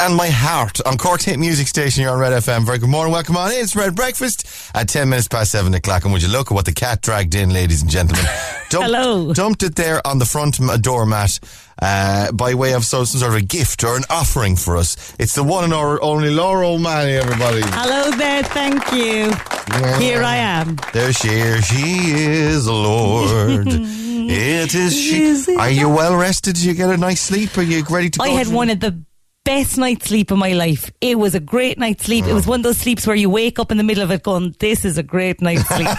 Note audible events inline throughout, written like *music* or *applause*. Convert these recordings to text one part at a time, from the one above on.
and my heart on Cork's hit music station here on Red FM. Very good morning, welcome on in. It's Red Breakfast at 10 minutes past 7 o'clock. And would you look at what the cat dragged in, ladies and gentlemen? *laughs* Dumped, Hello. Dumped it there on the front doormat uh, by way of so, some sort of a gift or an offering for us. It's the one and our only Laura O'Malley, everybody. Hello there, thank you. Here I am. There she is. She is the Lord. *laughs* it is she. Are you well rested? Did you get a nice sleep? Are you ready to I had to- one of the best night's sleep of my life. It was a great night's sleep. It was one of those sleeps where you wake up in the middle of it going, this is a great night's sleep. *laughs*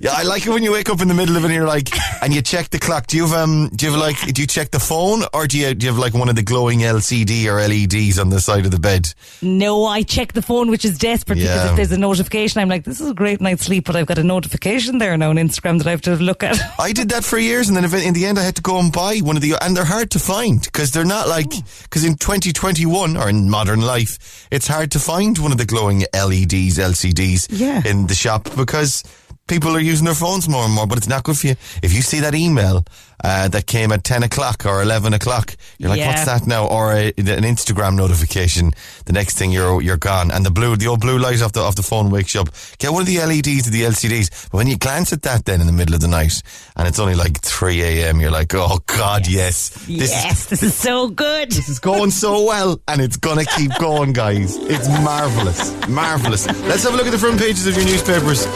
Yeah, I like it when you wake up in the middle of it and you're like, and you check the clock. Do you have um, do you have like, do you check the phone or do you do you have like one of the glowing LCD or LEDs on the side of the bed? no, I check the phone, which is desperate Yeah. because if there's a notification, I'm like, this is a great night's sleep, but I've got a notification there now on Instagram that I have to look at. I did that for years, and then in the end, I had to go and buy one of the, and they're hard to find because they're not like because in 2021 or in modern life, it's hard to find one of the glowing LEDs, LCDs Yeah. in the shop because. People are using their phones more and more, but it's not good for you. If you see that email uh, that came at 10 o'clock or 11 o'clock, you're like, Yeah. what's that now? Or a, an Instagram notification, the next thing you're you're gone. And the blue, the old blue light off the, off the phone wakes you up. Get one of the LEDs or the LCDs. But when you glance at that then in the middle of the night and it's only like 3 a.m., you're like, oh God, yes. This yes, is, this is so good. this is going so well and it's gonna keep going, guys. It's marvelous. Marvelous. Let's have a look at the front pages of your newspapers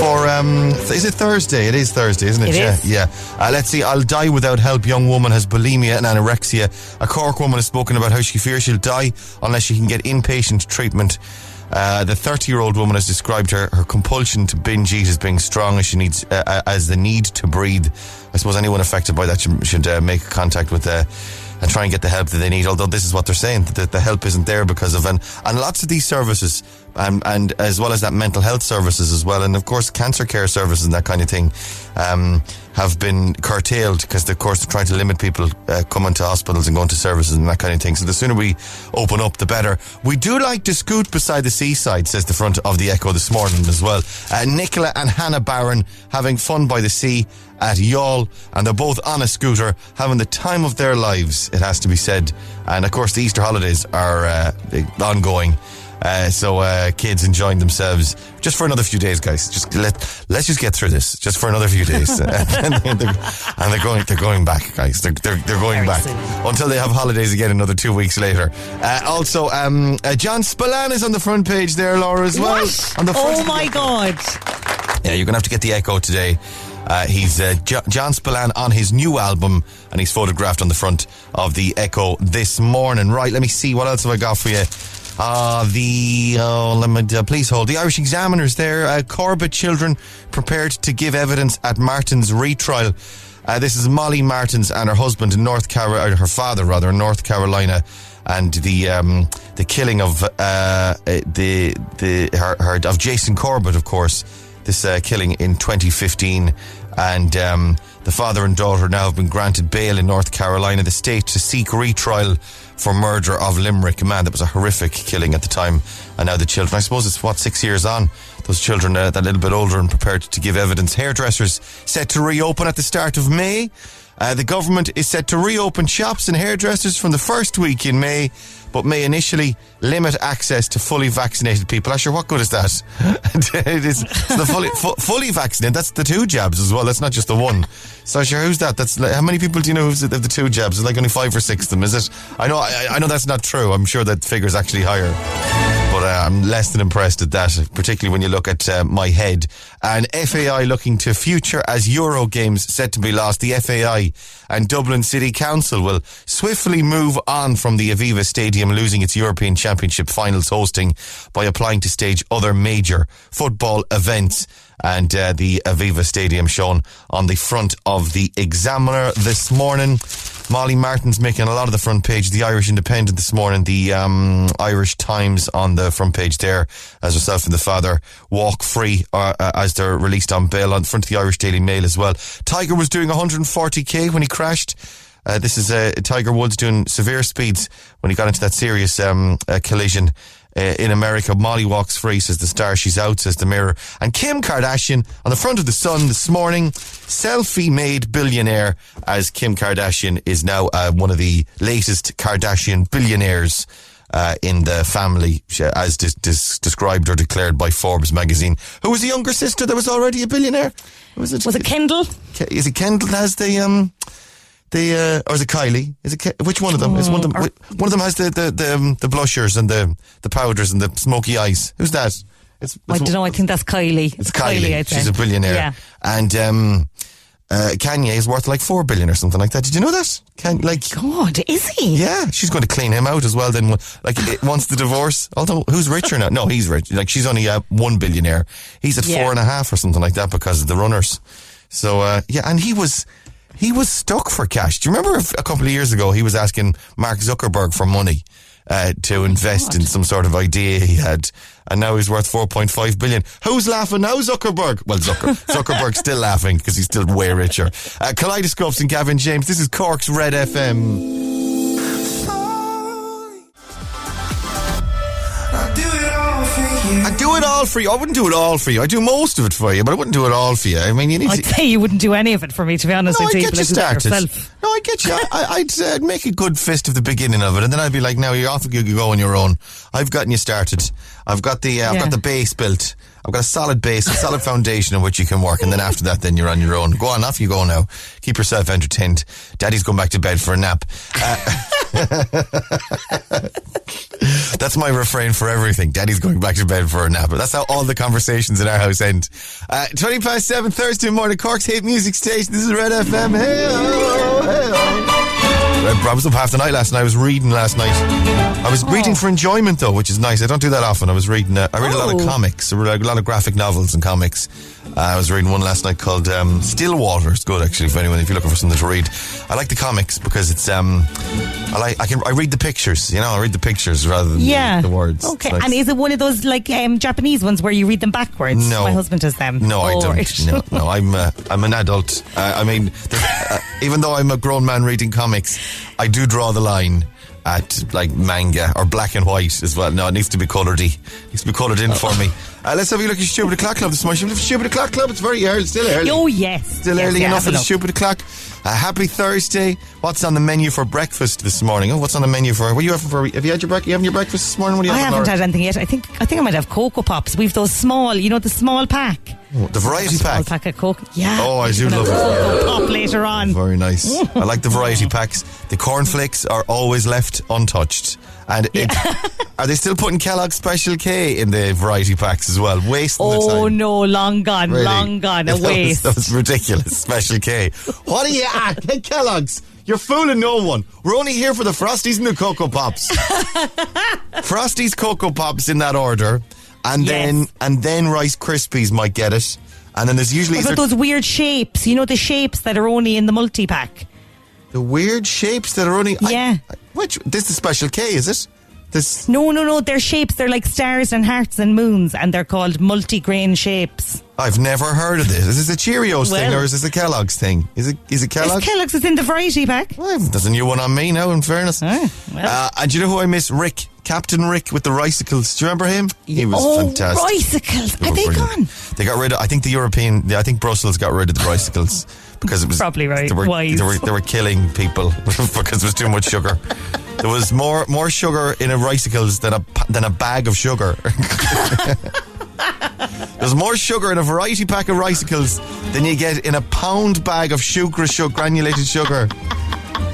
for, um, is it Thursday? It is Thursday, isn't it? It yeah. is. Yeah. Uh, let's see. I'll die without help. Young woman has bulimia and anorexia. A Cork woman has spoken about how she fears she'll die unless she can get inpatient treatment. Uh, the 30 year old woman has described her, her compulsion to binge eat as being strong as she needs, uh, uh, as the need to breathe. I suppose anyone affected by that should, uh, make contact with, uh, and try and get the help that they need. Although this is what they're saying that the help isn't there because of and and lots of these services and and as well as that mental health services as well, and of course cancer care services and that kind of thing um, have been curtailed because of course they're trying to limit people uh, coming to hospitals and going to services and that kind of thing. So the sooner we open up, the better. We do like to scoot beside the seaside, says the front of the Echo this morning as well. Uh, Nicola and Hannah Barron having fun by the sea at Youghal, and they're both on a scooter, having the time of their lives, it has to be said. And of course, the Easter holidays are uh, ongoing. Uh, so uh, kids enjoying themselves just for another few days, guys. Just let let's just get through this just for another few days, *laughs* *laughs* and, they're, and they're going they're going back, guys. They're they're, they're going Very back soon. until they have holidays again another two weeks later. Uh, also, um, uh, John Spillane is on the front page there, Laura, as well. On the front Oh the my. God. Yeah, you're to have to get the echo today. Uh, he's uh, Jo- John Spillane on his new album, and he's photographed on the front of the Echo this morning. Right, let me see what else have I got for you. Uh, the oh, let me uh, please hold the Irish Examiners. There, uh, Corbett children prepared to give evidence at Martens' retrial. Uh, this is Molly Martens and her husband in North Carolina, her father rather, in North Carolina, and the um, the killing of uh, the the her, her of Jason Corbett, of course this uh, killing in 2015. And um, the father and daughter now have been granted bail in North Carolina, the state, to seek retrial for murder of Limerick. Man, that was a horrific killing at the time. And now the children, I suppose it's what, six years on? Those children, uh, that little bit older and prepared to give evidence. Hairdressers set to reopen at the start of May. Uh, the government is set to reopen shops and hairdressers from the first week in May, but may initially limit access to fully vaccinated people. Asher, what good is that? *laughs* it is the fully fu- fully vaccinated. That's the two jabs as well. That's not just the one. So, Asher, who's that? That's like, how many people do you know who's have the two jabs? It's like only five or six of them, is it? I know. I, I know that's not true. I'm sure that figure's actually higher but uh, I'm less than impressed at that, particularly when you look at uh, my head. And FAI looking to future as Euro games set to be lost. The FAI and Dublin City Council will swiftly move on from the Aviva Stadium, losing its European Championship finals hosting by applying to stage other major football events. And uh, the Aviva Stadium shown on the front of the Examiner this morning. Molly Martens's making a lot of the front page. The Irish Independent this morning, the um, Irish Times on the front page there, as herself and the father walk free uh, uh, as they're released on bail on front of the Irish Daily Mail as well. Tiger was doing 140k when he crashed. Uh, this is uh, Tiger Woods doing severe speeds when he got into that serious um, uh, collision uh, in America. Molly walks free, says the star. She's out, says the mirror. And Kim Kardashian on the front of the Sun this morning, selfie-made billionaire, as Kim Kardashian is now uh, one of the latest Kardashian billionaires. Uh, in the family, as dis- dis- described or declared by Forbes magazine, who was the younger sister that was already a billionaire? Was it? Was it Kendall? Ke- Is it Kendall has the um the uh, or is it Kylie? Is it which one of them? is one of them or- one of them has the the the, um, the blushers and the the powders and the smoky eyes? Who's that? It's, I don't know. I think that's Kylie. It's Kylie. Say. She's a billionaire. Yeah. And um, uh, Kanye is worth like four billion or something like that. Did you know that? Can like. God, is he? Yeah, she's going to clean him out as well. Then, like, it, once the divorce. Although, who's richer now? No, he's rich. Like, she's only uh, one billionaire. He's at Yeah. four and a half or something like that because of the runners. So, uh, yeah, and he was he was stuck for cash. Do you remember a couple of years ago he was asking Mark Zuckerberg for money uh, to invest in some sort of idea he had, and now he's worth four point five billion. Who's laughing now, Zuckerberg? Well, Zucker, *laughs* Zuckerberg's still laughing because he's still way richer. Uh, Kaleidoscopes and Gavin James. This is Cork's Red FM. I do it all for you. I wouldn't do it all for you. I do most of it for you, but I wouldn't do it all for you. I mean, you need I'd to. say you wouldn't do any of it for me, to be honest No, with I'd you. get you I'd started. No, I get you. I, I'd uh, make a good fist of the beginning of it, and then I'd be like, "Now you're off. You go on your own. I've gotten you started. I've got the. Uh, I've Yeah. got the base built. I've got a solid base, a solid foundation on which you can work, and then after that, then you're on your own. Go on, off you go now. Keep yourself entertained. Daddy's going back to bed for a nap. Uh, *laughs* *laughs* That's my refrain for everything. Daddy's going back to bed for a nap. That's how all the conversations in our house end. Uh, 20 past 7 Thursday morning, Cork's hit music station. This is Red FM. Hey, oh, hey, oh. I was up half the night last night. I was reading last night. I was reading for enjoyment though, which is nice. I don't do that often. I was reading. Uh, I read a lot of Oh. comics. A lot of graphic novels and comics. Uh, I was reading one last night called um, Stillwater. It's good actually for anyone if you're looking for something to read. I like the comics because it's um, I like I can I read the pictures. You know, I read the pictures rather than Yeah. the, the words. Okay. Nice. And is it one of those like um, Japanese ones where you read them backwards? No. My husband does them. No, I don't. right. No, *laughs* no, I'm uh, I'm an adult. Uh, I mean, uh, even though I'm a grown man reading comics, I do draw the line at like manga or black and white as well. No, it needs to be coloured. It needs to be coloured in for me. Uh, let's have a look at Stupid O'Clock Club this morning. Stupid O'Clock Club? It's very early, still early. Oh, yes. Still Yes, early yeah, enough for the stupid o'clock. Uh, happy Thursday. What's on the menu for breakfast this morning? Oh, what's on the menu for? What are you having for? Have you had your breakfast? You having your breakfast this morning? What are you I having? haven't Laura? had anything yet. I think I think I might have Cocoa Pops. We've those small, you know, the small pack. the variety Small pack. pack of Coke. Yeah. Oh, I do love it. Pop later on. Very nice. I like the variety packs. The cornflakes are always left untouched. And it, are they still putting Kellogg's Special K in the variety packs as well? Wasting the Oh no, long gone, Really? long gone, a *laughs* That was- waste. That was ridiculous. Special K. What are you at? Hey, Kellogg's. You're fooling no one. We're only here for the Frosties and the Cocoa Pops. *laughs* Frosties, Cocoa Pops in that order. And Yes. then and then Rice Krispies might get it. And then there's usually about those weird shapes? You know the shapes that are only in the multi pack. the weird shapes that are only I- Yeah. I- which this is Special K, is it? This No, no, no. They're shapes. They're like stars and hearts and moons, and they're called multi-grain shapes. I've never heard of this. Is this a Cheerios thing Well- or is this a Kellogg's thing? Is it is it It's Kellogg's? Kellogg's is in the variety pack. Well, there's a new one on me now, in fairness. Ah, well. uh, and do you know who I miss? Rick. Captain Rick with the Ricicles. Do you remember him? He was oh, fantastic. Ricicles. They Are were they brilliant. gone? They got rid of, I think the European, I think Brussels got rid of the Ricicles *laughs* because it was. Probably right. They were, Wise. they were, they were killing people *laughs* because there was too much sugar. There was more more sugar in a Ricicles than a, than a bag of sugar. *laughs* There's more sugar in a variety pack of Ricicles than you get in a pound bag of sugar, sugar granulated sugar.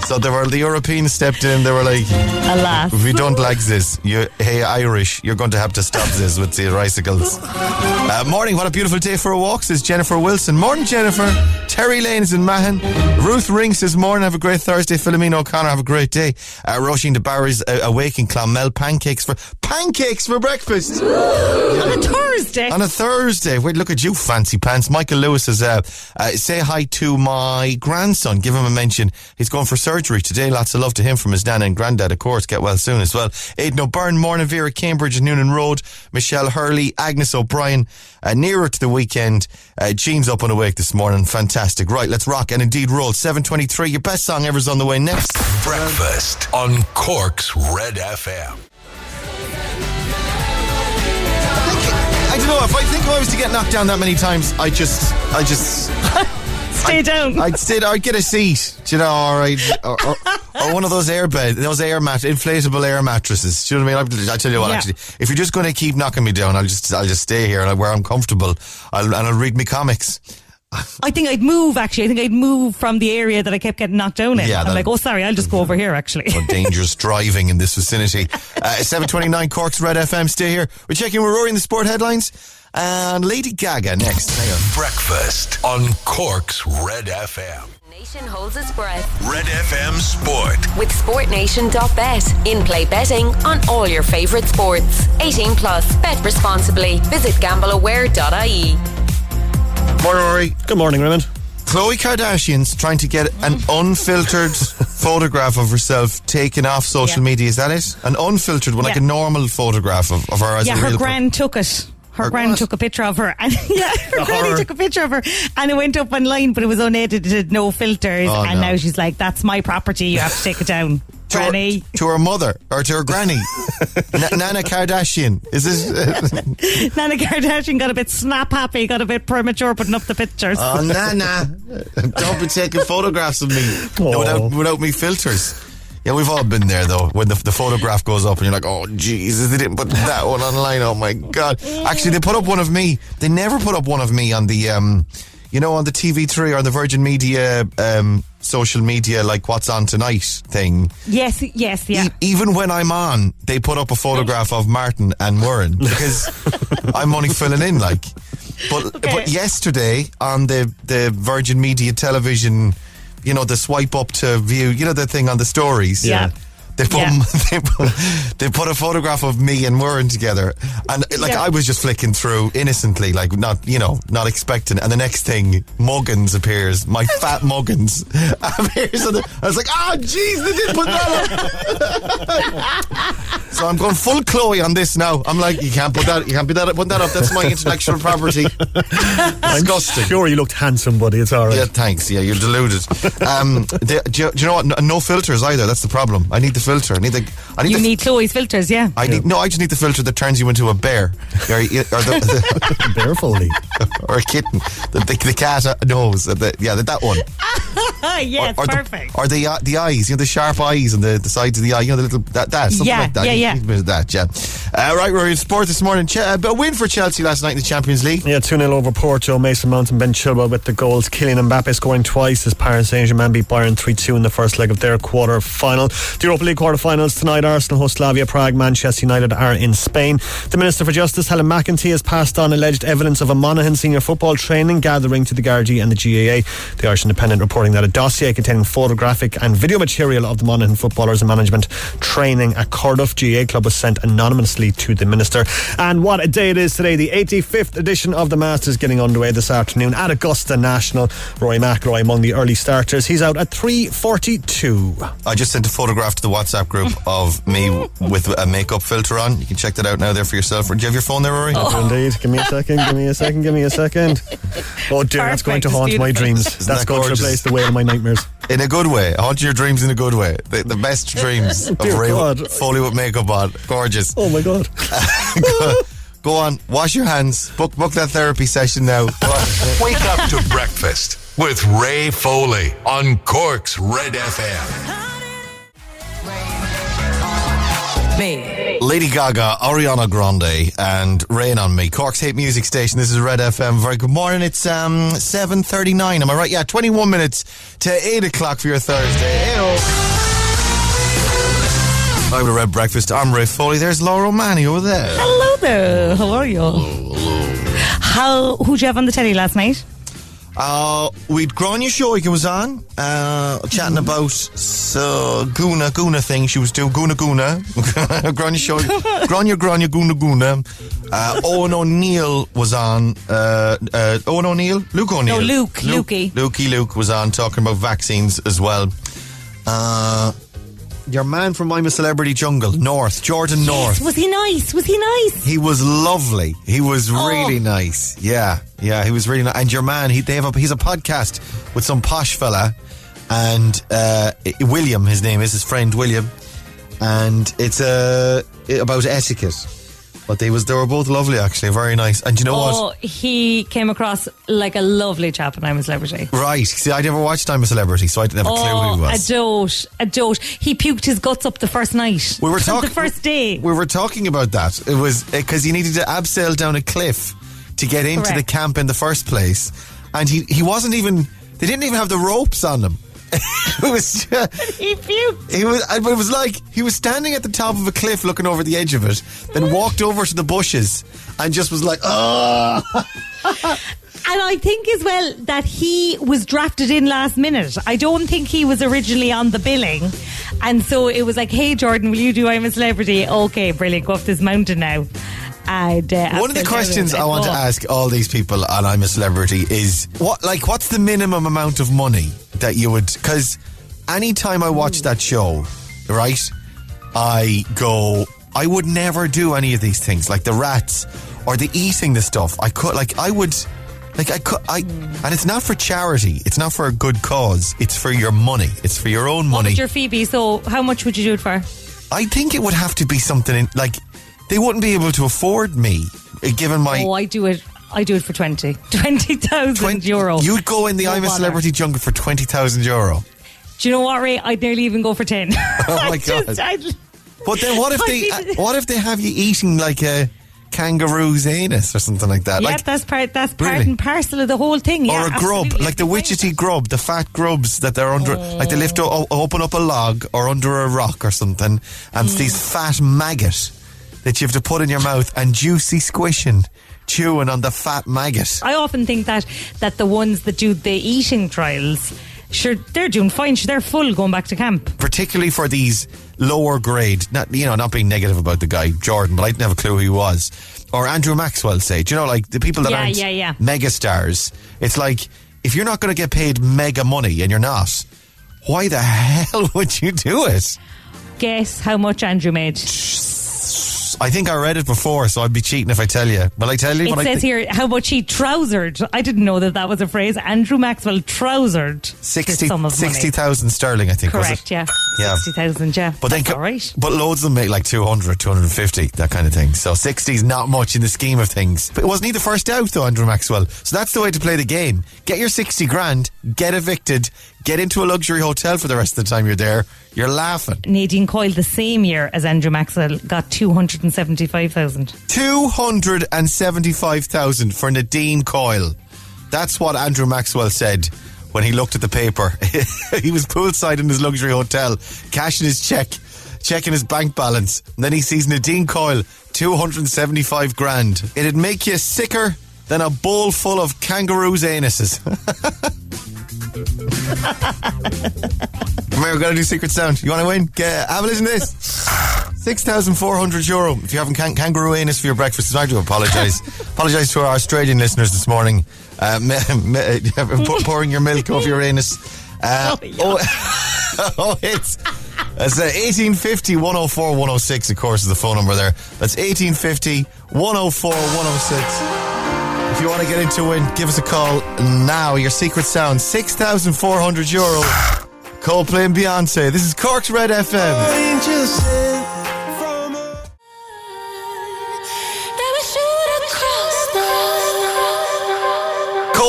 So they were the Europeans stepped in. They were like, Alas. if you don't like this, you hey Irish, you're going to have to stop this with the bicycles. Uh, morning, what a beautiful day for a walk, says Jennifer Wilson. Morning, Jennifer. Terry Lane is in Mahon. Ruth Ring says, morning, have a great Thursday. Philomena O'Connor, have a great day. Uh, Roisin de Barry's uh, awake in Clonmel. Pancakes for pancakes for breakfast *gasps* On a Thursday. on a Thursday. Wait, look at you, fancy pants. Michael Lewis says, uh, uh, say hi to my grandson. Give him a mention. He's going for surgery surgery today. Lots of love to him from his nana and granddad, of course. Get well soon as well. Aidan O'Byrne, Morning Vera, Cambridge and Noonan Road. Michelle Hurley, Agnes O'Brien. Uh, nearer to the weekend. Uh, Jean's up and awake this morning. Fantastic. Right, let's rock and indeed roll. 723. Your best song ever's on the way next. Breakfast on Cork's Red FM. I don't know if I think if I was to get knocked down that many times, I just, I just, *laughs* Stay down. I'd sit, I'd get a seat, you know, or, I'd, or, or, or one of those air bed, those air mat, inflatable air mattresses. Do you know what I mean? I, I tell you what, Yeah. actually, if you're just going to keep knocking me down, I'll just, I'll just stay here and where I'm comfortable. I'll, and I'll read me comics. I think I'd move, actually. I think I'd move from the area that I kept getting knocked down in. Yeah, I'm like, oh, sorry, I'll just go over here, actually. *laughs* Dangerous driving in this vicinity. Uh, 729 Cork's Red FM, stay here. We're checking, we're roaring the sport headlines. And Lady Gaga next. Hang on. Breakfast on Cork's Red FM. Nation holds its breath Red FM Sport. with SportNation.bet. In play betting on all your favourite sports. 18 plus. Bet responsibly. Visit gambleaware.ie. Morning, Rory. Good morning, Raymond. Khloe Kardashian's trying to get an mm. unfiltered *laughs* photograph of herself taken off social Yeah. media. Is that it? An unfiltered one, like a normal photograph of, of her as yeah, a her real gran took it. Her, Her gran what? took a picture of her, and *laughs* yeah, her The granny horror. took a picture of her, and it went up online, but it was unedited, no filters, Oh, and no. now she's like, "That's my property. You have to take it down, *laughs* to her, granny." to her mother or to her granny, *laughs* N- Nana Kardashian. Is this? Nana Kardashian got a bit snap happy, got a bit premature putting up the pictures. oh, Nana, don't be taking photographs of me Oh. without without me filters. Yeah, we've all been there though. When the, the photograph goes up and you're like, oh Jesus, they didn't put that one online. Oh my God. Actually, they put up one of me. They never put up one of me on the, um, you know, on the TV3 or the Virgin Media, um, social media, like what's on tonight thing. yes, yes, yeah. E- even when I'm on, they put up a photograph of Martin and Warren because *laughs* I'm only filling in like. But Okay. but yesterday on the the Virgin Media television, you know, the swipe up to view, you know, the thing on the stories. Yeah. They put, Yeah. *laughs* they put they put a photograph of me and Warren together, and like Yeah. I was just flicking through innocently, like not you know not expecting. And the next thing, Muggins appears, my *laughs* fat Muggins *laughs* appears. On the, I was like, oh jeez, they did put that up. so I'm going full Khloe on this now. I'm like, you can't put that, you can't put that, put that up. That's my intellectual property. Disgusting. Sure, you looked handsome, buddy. It's all right. Yeah, thanks. Yeah, you're deluded. Um, the, do, you, do you know what? No, no filters either. That's the problem. I need the filter. I need the. I need You the, need Khloe's filters, yeah. I need no. I just need the filter that turns you into a bear, or, or, the, Barefully. the, *laughs* *laughs* or a kitten. The, the, the cat uh, nose. uh, The, yeah, that, that one. *laughs* Ah, yeah, it's or perfect. The, or the uh, the eyes. You know the sharp eyes and the, the sides of the eye. You know the little that that something Yeah, like that. yeah, You yeah. need a bit of that. Yeah. Uh, right, we're in sport this morning. Ch- uh, a win for Chelsea last night in the Champions League. Yeah, 2 0 over Porto. Mason Mount and Ben Chilwell with the goals. Kylian Mbappe scoring twice as Paris Saint Germain beat Bayern 3 2 in the first leg of their quarter final. The Europa League quarter finals tonight. Arsenal host Slavia Prague. Manchester United are in Spain. The Minister for Justice, Helen McEntee, has passed on alleged evidence of a Monaghan senior football training gathering to the Gardaí and the GAA. The Irish Independent reporting that a dossier containing photographic and video material of the Monaghan footballers and management training at Cardiff GAA club was sent anonymously to the Minister. And what a day it is today. The 85th edition of the Masters getting underway this afternoon at Augusta National. Rory McIlroy among the early starters. He's out at 3.42. I just sent a photograph to the WhatsApp group of me with a makeup filter on. You can check that out now there for yourself. Do you have your phone there, Rory? Oh. Oh, indeed. Give me a second. Give me a second. Give me a second. Oh dear, that's going to haunt my dreams. Isn't That's that going to replace the whale of my nightmares. In a good way. Haunt your dreams in a good way. The, the best dreams *laughs* of Dear Ray God. Foley with makeup on. Gorgeous. Oh my god. *laughs* go, go on, wash your hands. Book book that therapy session now. Wake up to breakfast with Ray Foley on Cork's Red FM. Lady Gaga, Ariana Grande, and Rain on Me. Cork's hate music station. This is Red FM. Very good morning. It's um seven thirty nine. Am I right? Yeah, twenty one minutes to eight o'clock for your Thursday. Hey-o. I would have read breakfast. I'm Ray Foley. There's Laura O'Mahony over there. Hello there. How are you? Hello. How? Who'd you have on the telly last night? Uh, we'd Gráinne Seoige was on, uh, chatting about so Guna Guna thing she was doing. Guna Guna. Gráinne Seoige. Grania Grania Guna Guna. Uh, Owen O'Neill was on. Uh, uh, Owen O'Neill? Luke O'Neill. No, Luke. Luke. Lukey. Lukey Luke was on talking about vaccines as well. Uh, your man from I'm a Celebrity Jungle, North, Jordan North. Was he nice? Was he nice? He was lovely. He was Oh. really nice. Yeah, yeah, he was really nice. And your man, he they have a he's a podcast with some posh fella, and uh, William, his name is his friend William, and it's uh, about etiquette. But they was they were both lovely, actually, very nice. And you know what? Oh, he came across like a lovely chap and I'm a celebrity. Right. See, I never watched I'm a Celebrity, so I didn't have a clue who he oh, was. a dote, a dote. He puked his guts up the first night. We were talking *laughs* the first day. We were talking about that. It was uh, because he needed to abseil down a cliff to get into Correct. the camp in the first place, and he he wasn't even. They didn't even have the ropes on him. *laughs* it was. uh, he puked. He was. It was like he was standing at the top of a cliff, looking over the edge of it, then walked over to the bushes and just was like, "Oh, *laughs* And I think as well that he was drafted in last minute. I don't think he was originally on the billing. And so it was like, hey, Jordan, will you do I'm a Celebrity? Okay, brilliant. Go up this mountain now. And, dare. One of the questions I want to ask all these people on I'm a Celebrity is what, like, what's the minimum amount of money that you would? Because anytime I watch that show, right, I go, I would never do any of these things, like the rats or the eating the stuff. I could, like, I would. Like I could, I, and it's not for charity. It's not for a good cause. It's for your money. It's for your own What money. would your fee be? So how much would you do it for? I think it would have to be something in, like they wouldn't be able to afford me, uh, given my Oh, I do it. I do it for 20. 20,000 20 euro. You'd go in the No I'm a bother. Celebrity jungle for 20,000 euro. Do you know what, Ray? I'd nearly even go for 10. *laughs* *laughs* Oh my God. Just, But then what if they uh, what if they have you eating like a kangaroo's anus or something like that? yeah, like that's part. That's part Really? and parcel of the whole thing. or yeah, a grub, like the witchetty grub, the fat grubs that they're under, like they lift o- open up a log or under a rock or something, and Mm. these fat maggot that you have to put in your mouth and juicy squishing, chewing on the fat maggot. I often think that that the ones that do the eating trials, sure, they're doing fine. Sure, they're full going back to camp. particularly for these lower grade, not you know, not being negative about the guy Jordan, but I didn't have a clue who he was. Or Andrew Maxwell, say, do you know, like the people that Yeah, aren't yeah, yeah. mega stars. It's like if you're not going to get paid mega money, and you're not, why the *laughs* hell would you do it? Guess how much Andrew made? I think I read it before, so I'd be cheating if I tell you. Will I tell you? It I says thi- here how much he trousered. I didn't know that that was a phrase. Andrew Maxwell trousered 60 the sum of money. 60,000 sterling, I think. was Correct, it? yeah. Yeah. 60,000, yeah. But then, That's co- all right. but loads of them make like 200, 250, that kind of thing. So 60 is not much in the scheme of things. But it wasn't he the first out though, Andrew Maxwell? So that's the way to play the game. Get your 60 grand, get evicted, get into a luxury hotel for the rest of the time you're there. You're laughing. Nadine Coyle, the same year as Andrew Maxwell, got 275,000. 275,000 for Nadine Coyle. That's what Andrew Maxwell said when he looked at the paper. *laughs* he was poolside in his luxury hotel, cashing his check, checking his bank balance. And then he sees Nadine Coyle, 275 grand. It'd make you sicker than a bowl full of kangaroos' anuses. *laughs* *laughs* We're to do Secret Sound. You want to win? Get, have a listen to this. 6,400 euro if you haven't can- kangaroo anus for your breakfast. I do apologise. *laughs* apologise to our Australian listeners this morning. Uh, *laughs* pouring your milk over your anus. Uh, oh, oh, it's. That's uh, 1850 104 106, of course, is the phone number there. That's 1850 104 106. If you want to get into win, give us a call now. Your secret sound 6,400 euro. Coldplay and Beyonce. This is Cork's Red FM.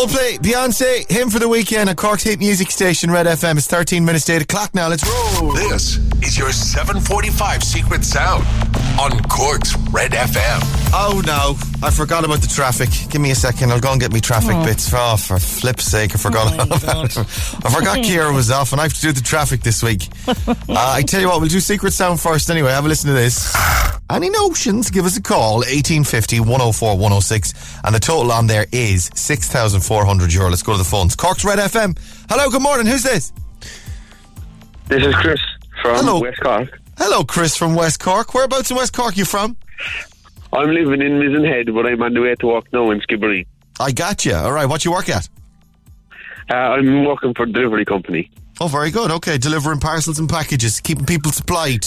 Coldplay, Beyonce, him for the weekend at Cork's hit music station, Red FM. It's 13 minutes to 8 o'clock now. Let's roll. This is your 745 Secret Sound on Cork's Red FM. Oh no, I forgot about the traffic. Give me a second. I'll go and get me traffic bits. Oh, for flip's sake, I forgot Oh, about it. I forgot *laughs* Kira was off and I have to do the traffic this week. *laughs* uh, I tell you what, we'll do Secret Sound first anyway. Have a listen to this. Any notions? Give us a call, 1850 104 106. And the total on there is 6,400 euro. Let's go to the phones. Cork's Red FM. Hello, good morning. Who's this? This is Chris from Hello. West Cork. Hello, Chris from West Cork. Whereabouts in West Cork you from? I'm living in Mizenhead, but I'm on the way to work now in Skibbereen. I got you. All right, what you work at? Uh, I'm working for a delivery company. Oh, very good. Okay, delivering parcels and packages, keeping people supplied.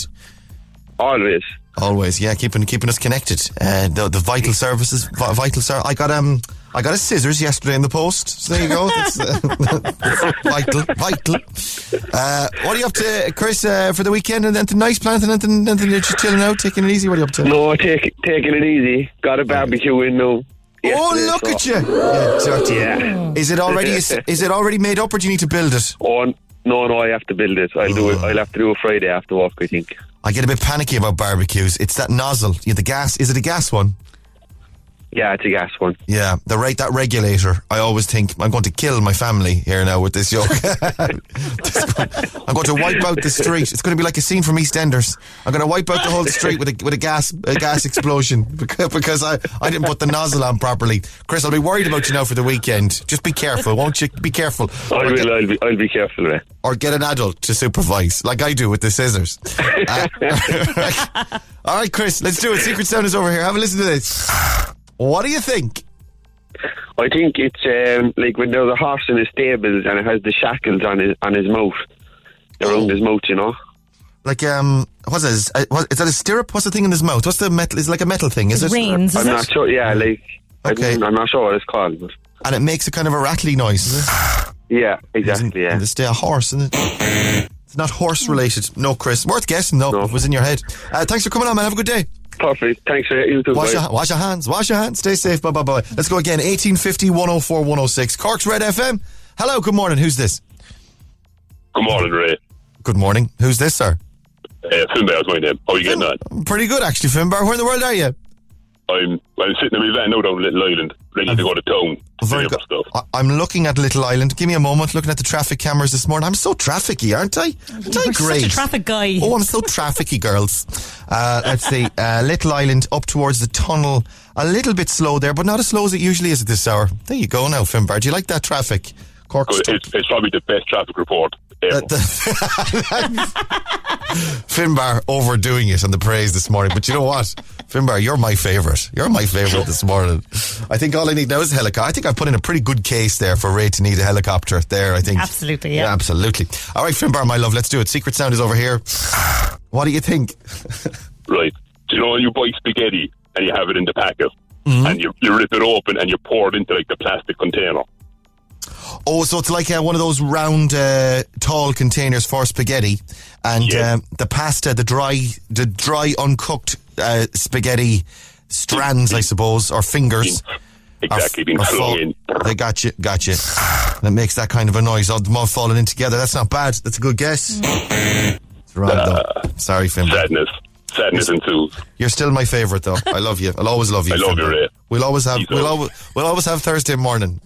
Always. Always, yeah, keeping keeping us connected. Uh, the the vital services, vital ser- I got um, I got a scissors yesterday in the post. So there you go. That's, uh, *laughs* vital, vital. Uh, what are you up to, Chris, uh, for the weekend? And anything nice planned? And anything, anything you're just chilling out, taking it easy? What are you up to? No, take, taking it easy. Got a barbecue in now. oh, look so- at you! Yeah, dirty. Yeah. Is it already is, *laughs* is it already made up, or do you need to build it? Oh, no, no, I have to build it. I'll do it. I'll have to do it Friday after work, I think. I get a bit panicky about barbecues. It's that nozzle. Yeah, the gas. Is it a gas one? Yeah, it's a gas one. Yeah, the right that regulator. I always think I'm going to kill my family here now with this joke. *laughs* I'm going to wipe out the street. It's going to be like a scene from EastEnders. I'm going to wipe out the whole street with a with a gas a gas explosion *laughs* because, because I I didn't put the nozzle on properly. Chris, I'll be worried about you now for the weekend. Just be careful, won't you? Be careful. I will. get, I'll be. I'll be careful. Right? or get an adult to supervise, like I do with the scissors. *laughs* Uh, all right, Chris, let's do it. Secret Sound is over here. Have a listen to this. What do you think? I think it's um, like when there's a horse in his stables and it has the shackles on his on his mouth, around his mouth. You know. like um what's it? Is, uh, what, is that a stirrup? What's the thing in his mouth? What's the metal? Is it like a metal thing? Is it? Reins, is I'm it? not sure. Yeah, like. Okay. I'm not sure what it's called, but And it makes a kind of a rattly noise. Is *sighs* it? yeah, exactly. Yeah. And it's still a horse, isn't it? It's not horse related. No, Chris. Worth guessing though. No. It was in your head. Uh, thanks for coming on, man. Have a good day. Perfect. Thanks for you too. Wash your, wash your hands. Wash your hands. Stay safe. Bye bye bye. Let's go again. 1850 104 106. Cork's Red FM. Hello. Good morning. Who's this? Good morning, Ray. Good morning. Who's this, sir? Uh, Finbar's my name. How are you getting on? Pretty good, actually, Finbar. Where in the world are you? I'm I'm sitting in my van now down Little Island, ready to go to town. Very good. stuff. I- I'm looking at Little Island. Give me a moment. Looking at the traffic cameras this morning. I'm so trafficy, aren't I? Aren't You're great? such a traffic guy. Oh, I'm so *laughs* trafficy, girls. Uh, let's see. Uh, Little Island up towards the tunnel. A little bit slow there, but not as slow as it usually is at this hour. There you go now, Finbar. Do you like that traffic? Cork It's, it's probably the best traffic report ever. *laughs* Finbar overdoing it on the praise this morning. But you know what? Finbar, you're my favourite. You're my favourite this morning. I think all I need now is a helicopter. I think I've put in a pretty good case there for Ray to need a helicopter there, I think. Absolutely, yeah. absolutely. All right, Finbar, my love, let's do it. Secret Sound is over here. What do you think? *laughs* right. Do you know when you buy spaghetti and you have it in the packet Mm-hmm. and you, you rip it open and you pour it into like the plastic container? Oh, so it's like uh, one of those round, uh, tall containers for spaghetti, and Yeah. um, the pasta, the dry, the dry uncooked uh, spaghetti strands, I suppose, or fingers. Exactly, being are fall- in. They got you, got you. That makes that kind of a noise. All them all falling in together. That's not bad. That's a good guess. It's wrong though. Sorry, Finn. Sadness. Sadness And ensues. You're still my favourite though. I love you. I'll always love you. I love Finn. you, Ray. We'll always have. He's We'll always. We'll always have Thursday morning.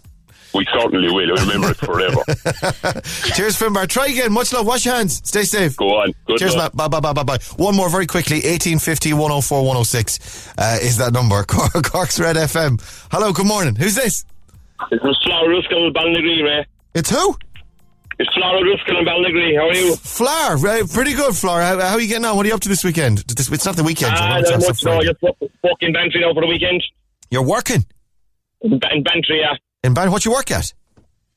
We certainly will. I remember it forever. *laughs* Cheers, Finbar. Try again. Much love. Wash your hands. Stay safe. Go on. Good Cheers, luck. Matt. Bye, bye, bye, bye, bye. One more very quickly. 1850 104 106 uh, is that number. *laughs* Cork- Cork's Red FM. Hello, good morning. Who's this? It's Flower Ruskell in Ballinagree, Ray. It's who? It's Flower Ruskell in Ballinagree. How are you? Flower. Right, pretty good, Flower. How, how are you getting on? What are you up to this weekend? This, it's not the weekend. Ah, not on much. No, just working Bantry now for the weekend. You're working. In Bantry, yeah. In Ban- what you work at?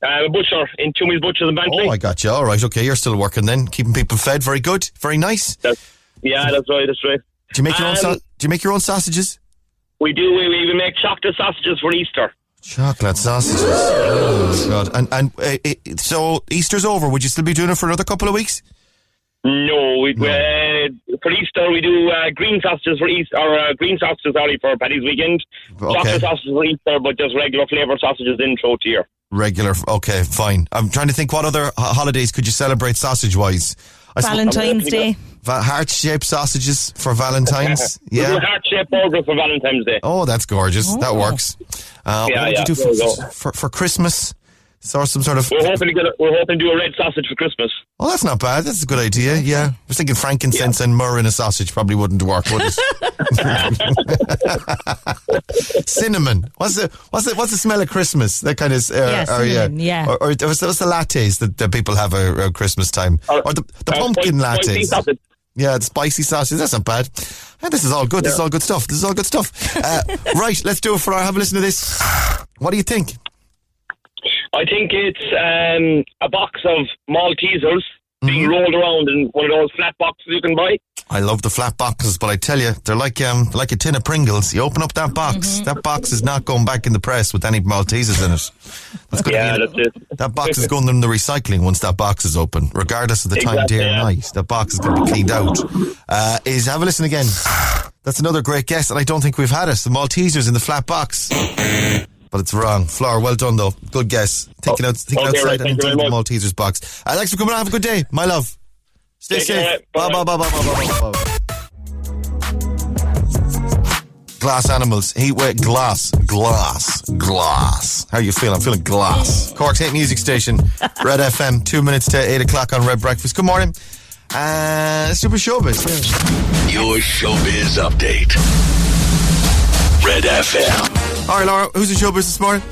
Uh, I'm a butcher in Toomey's Butchers in Bantry. Oh, I got you. All right, okay. You're still working then. Keeping people fed. Very good. Very nice. That's, yeah, that's right, that's right. Do you make your own? Um, Sa- do you make your own sausages? We do, we, we even make chocolate sausages for Easter. Chocolate sausages. Oh God! And and uh, it, so Easter's over. Would you still be doing it for another couple of weeks? No, we, Uh, for Easter we do uh, green sausages for Easter, or uh, green sausages, sorry, for Paddy's weekend. Okay. Chocolate sausages for Easter, but just regular flavoured sausages in throughout the year. Regular. Okay, fine. I'm trying to think what other holidays could you celebrate sausage wise. Valentine's Day. Heart shaped sausages for Valentine's. *laughs* Yeah. heart-shaped burger for Valentine's Day. Oh, that's gorgeous. That works. Uh, Yeah, what would yeah, you do there for, for for Christmas? Or some sort of. We're hoping to get a, we're hoping to do a red sausage for Christmas. Oh, that's not bad. That's a good idea. Yeah. I was thinking frankincense and myrrh in a sausage probably wouldn't work, would it? *laughs* cinnamon. What's the what's the what's the smell of Christmas? That kind of uh, Yeah, or, cinnamon, yeah. Or, or what's, the- what's the lattes that, that people have around Christmas time? Uh, or the, the uh, pumpkin spicy- spicy lattes. sausage. Yeah, the spicy sausage. That's not bad. And this is all good. This is all good stuff. This is all good stuff. Uh, *laughs* right, let's do it for our. Have a listen to this. What do you think? I think it's um, a box of Maltesers Mm-hmm. being rolled around in one of those flat boxes you can buy. I love the flat boxes, but I tell you, they're like um like a tin of Pringles. You open up that box, Mm-hmm. that box is not going back in the press with any Maltesers in it. That's gonna Yeah, that's it. *laughs* that box is going in the recycling once that box is open, regardless of the time, Exactly, day or night. That box is going to be cleaned out. Uh, is have a listen again. That's another great guess, and I don't think we've had it. The Maltesers in the flat box. But it's wrong. Floor, well done though. Good guess. Thinking, out, thinking okay, outside right, and thank into the very Maltesers box. Uh, thanks for coming on. Have a good day. My love. Stay Take safe. Bye bye bye bye bye bye bye. bye. Glass animals. Heat wave. Glass. Glass. Glass. How you feel? I'm feeling glass. Cork's hit music station. *laughs* Red FM. Two minutes to eight o'clock on Red Breakfast. Good morning. Uh, Super Showbiz. Yeah. Your showbiz update. Red FM. All right, Laura. Who's in Showbiz this morning?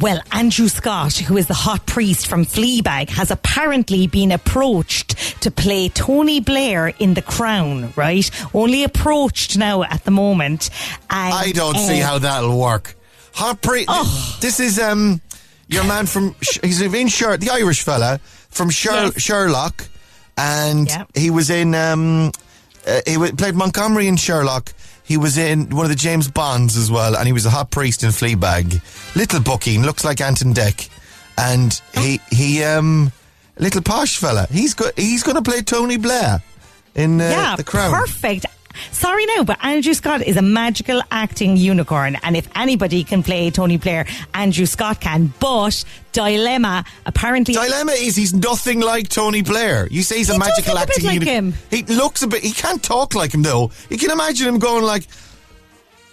Well, Andrew Scott, who is the hot priest from Fleabag, has apparently been approached to play Tony Blair in The Crown, right? Only approached now at the moment. And, I don't see uh, how that'll work. Hot priest. Oh. This is um your man from he's in Sher- the Irish fella from Sher- Yes. Sherlock, and Yeah. he was in um uh, he played Montgomery in Sherlock. He was in one of the James Bonds as well, and he was a hot priest in Fleabag. Little booking, looks like Ant and Dec, and he he um little posh fella. He's go- he's going to play Tony Blair in uh, yeah, the Crown. perfect. Sorry now, but Andrew Scott is a magical acting unicorn, and if anybody can play Tony Blair, Andrew Scott can. But dilemma, apparently, Dilemma is he's nothing like Tony Blair. You say he's a He does magical look a acting like uni- He looks a bit. He can't talk like him though. You can imagine him going like,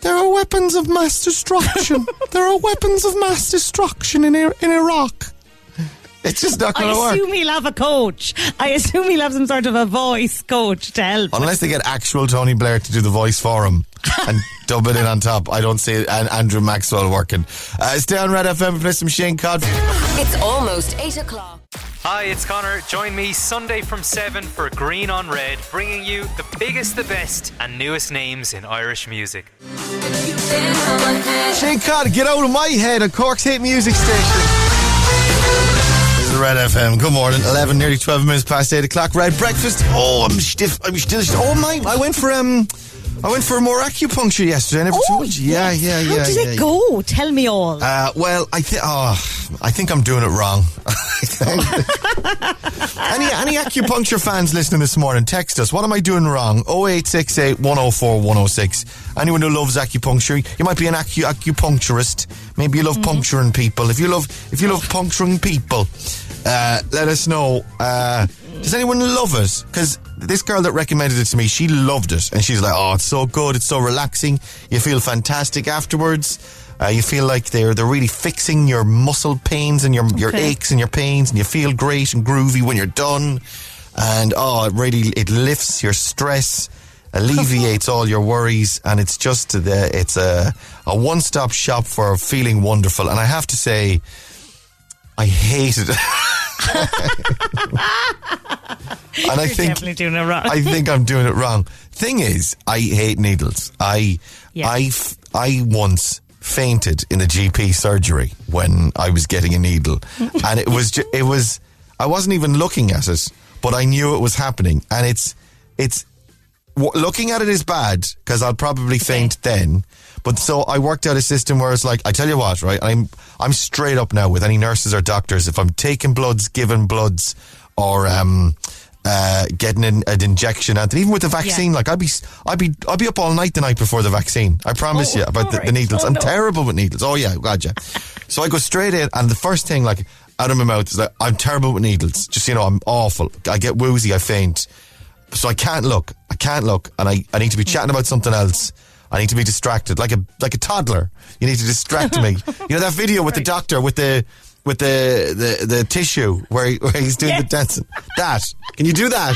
"There are weapons of mass destruction. *laughs* there are weapons of mass destruction in in Iraq." It's just not going to work. I assume he'll have a coach. I assume he'll have some sort of a voice coach to help. Unless they get actual Tony Blair to do the voice for him and *laughs* dub it in on top, I don't see an Andrew Maxwell working. Uh, stay on Red FM and play some Shane Codd. It's almost 8 o'clock. Hi, it's Connor. Join me Sunday from 7 for Green on Red, bringing you the biggest, the best, and newest names in Irish music. Shane Codd, get out of my head at Cork's Hit Music Station. Red FM. Good morning. 11, nearly 12 minutes past 8 o'clock. Red breakfast. Oh, I'm stiff. I'm still. Stiff. Oh, my. I went for, um, I went for more acupuncture yesterday. I never Oh, told you. Yeah, yeah, How yeah. did yeah, it go? Tell me all. Uh, well, I think oh, I think I'm doing it wrong. *laughs* any any acupuncture fans listening this morning, text us. What am I doing wrong? 0868 104 106. Anyone who loves acupuncture, you might be an acu- acupuncturist. Maybe you love puncturing people. If you love if you love puncturing people, uh, let us know. Uh, does anyone love it? Because this girl that recommended it to me, she loved it, and she's like, "Oh, it's so good. It's so relaxing. You feel fantastic afterwards." Uh, you feel like they're they're really fixing your muscle pains and your your Okay. aches and your pains, and you feel great and groovy when you're done. And oh, it really it lifts your stress, alleviates all your worries, and it's just the it's a a one stop shop for feeling wonderful. And I have to say, I hated it. and I You're think definitely doing it wrong. I think I'm doing it wrong. Thing is, I hate needles. I, Yeah. I, f- I once fainted in a GP surgery when I was getting a needle, *laughs* and it was, ju- it was, I wasn't even looking at it, but I knew it was happening, and it's, it's, w- looking at it is bad because I'll probably faint then. But so I worked out a system where it's like, I tell you what, right? I'm, I'm straight up now with any nurses or doctors. If I'm taking bloods, giving bloods, or, um, uh, getting an, an injection, and even with the vaccine, like I'd be, I'd be, I'd be up all night the night before the vaccine. I promise Oh, you about the, the needles. Oh, I'm no. terrible with needles. Oh yeah, gotcha. so I go straight in, and the first thing like out of my mouth is like, I'm terrible with needles. Just you know, I'm awful. I get woozy, I faint. So I can't look. I can't look, and I, I need to be chatting about something else. I need to be distracted, like a like a toddler. You need to distract me. *laughs* You know that video with the doctor with the with the the, the tissue where he, where he's doing the Yes. dancing. That can you do that?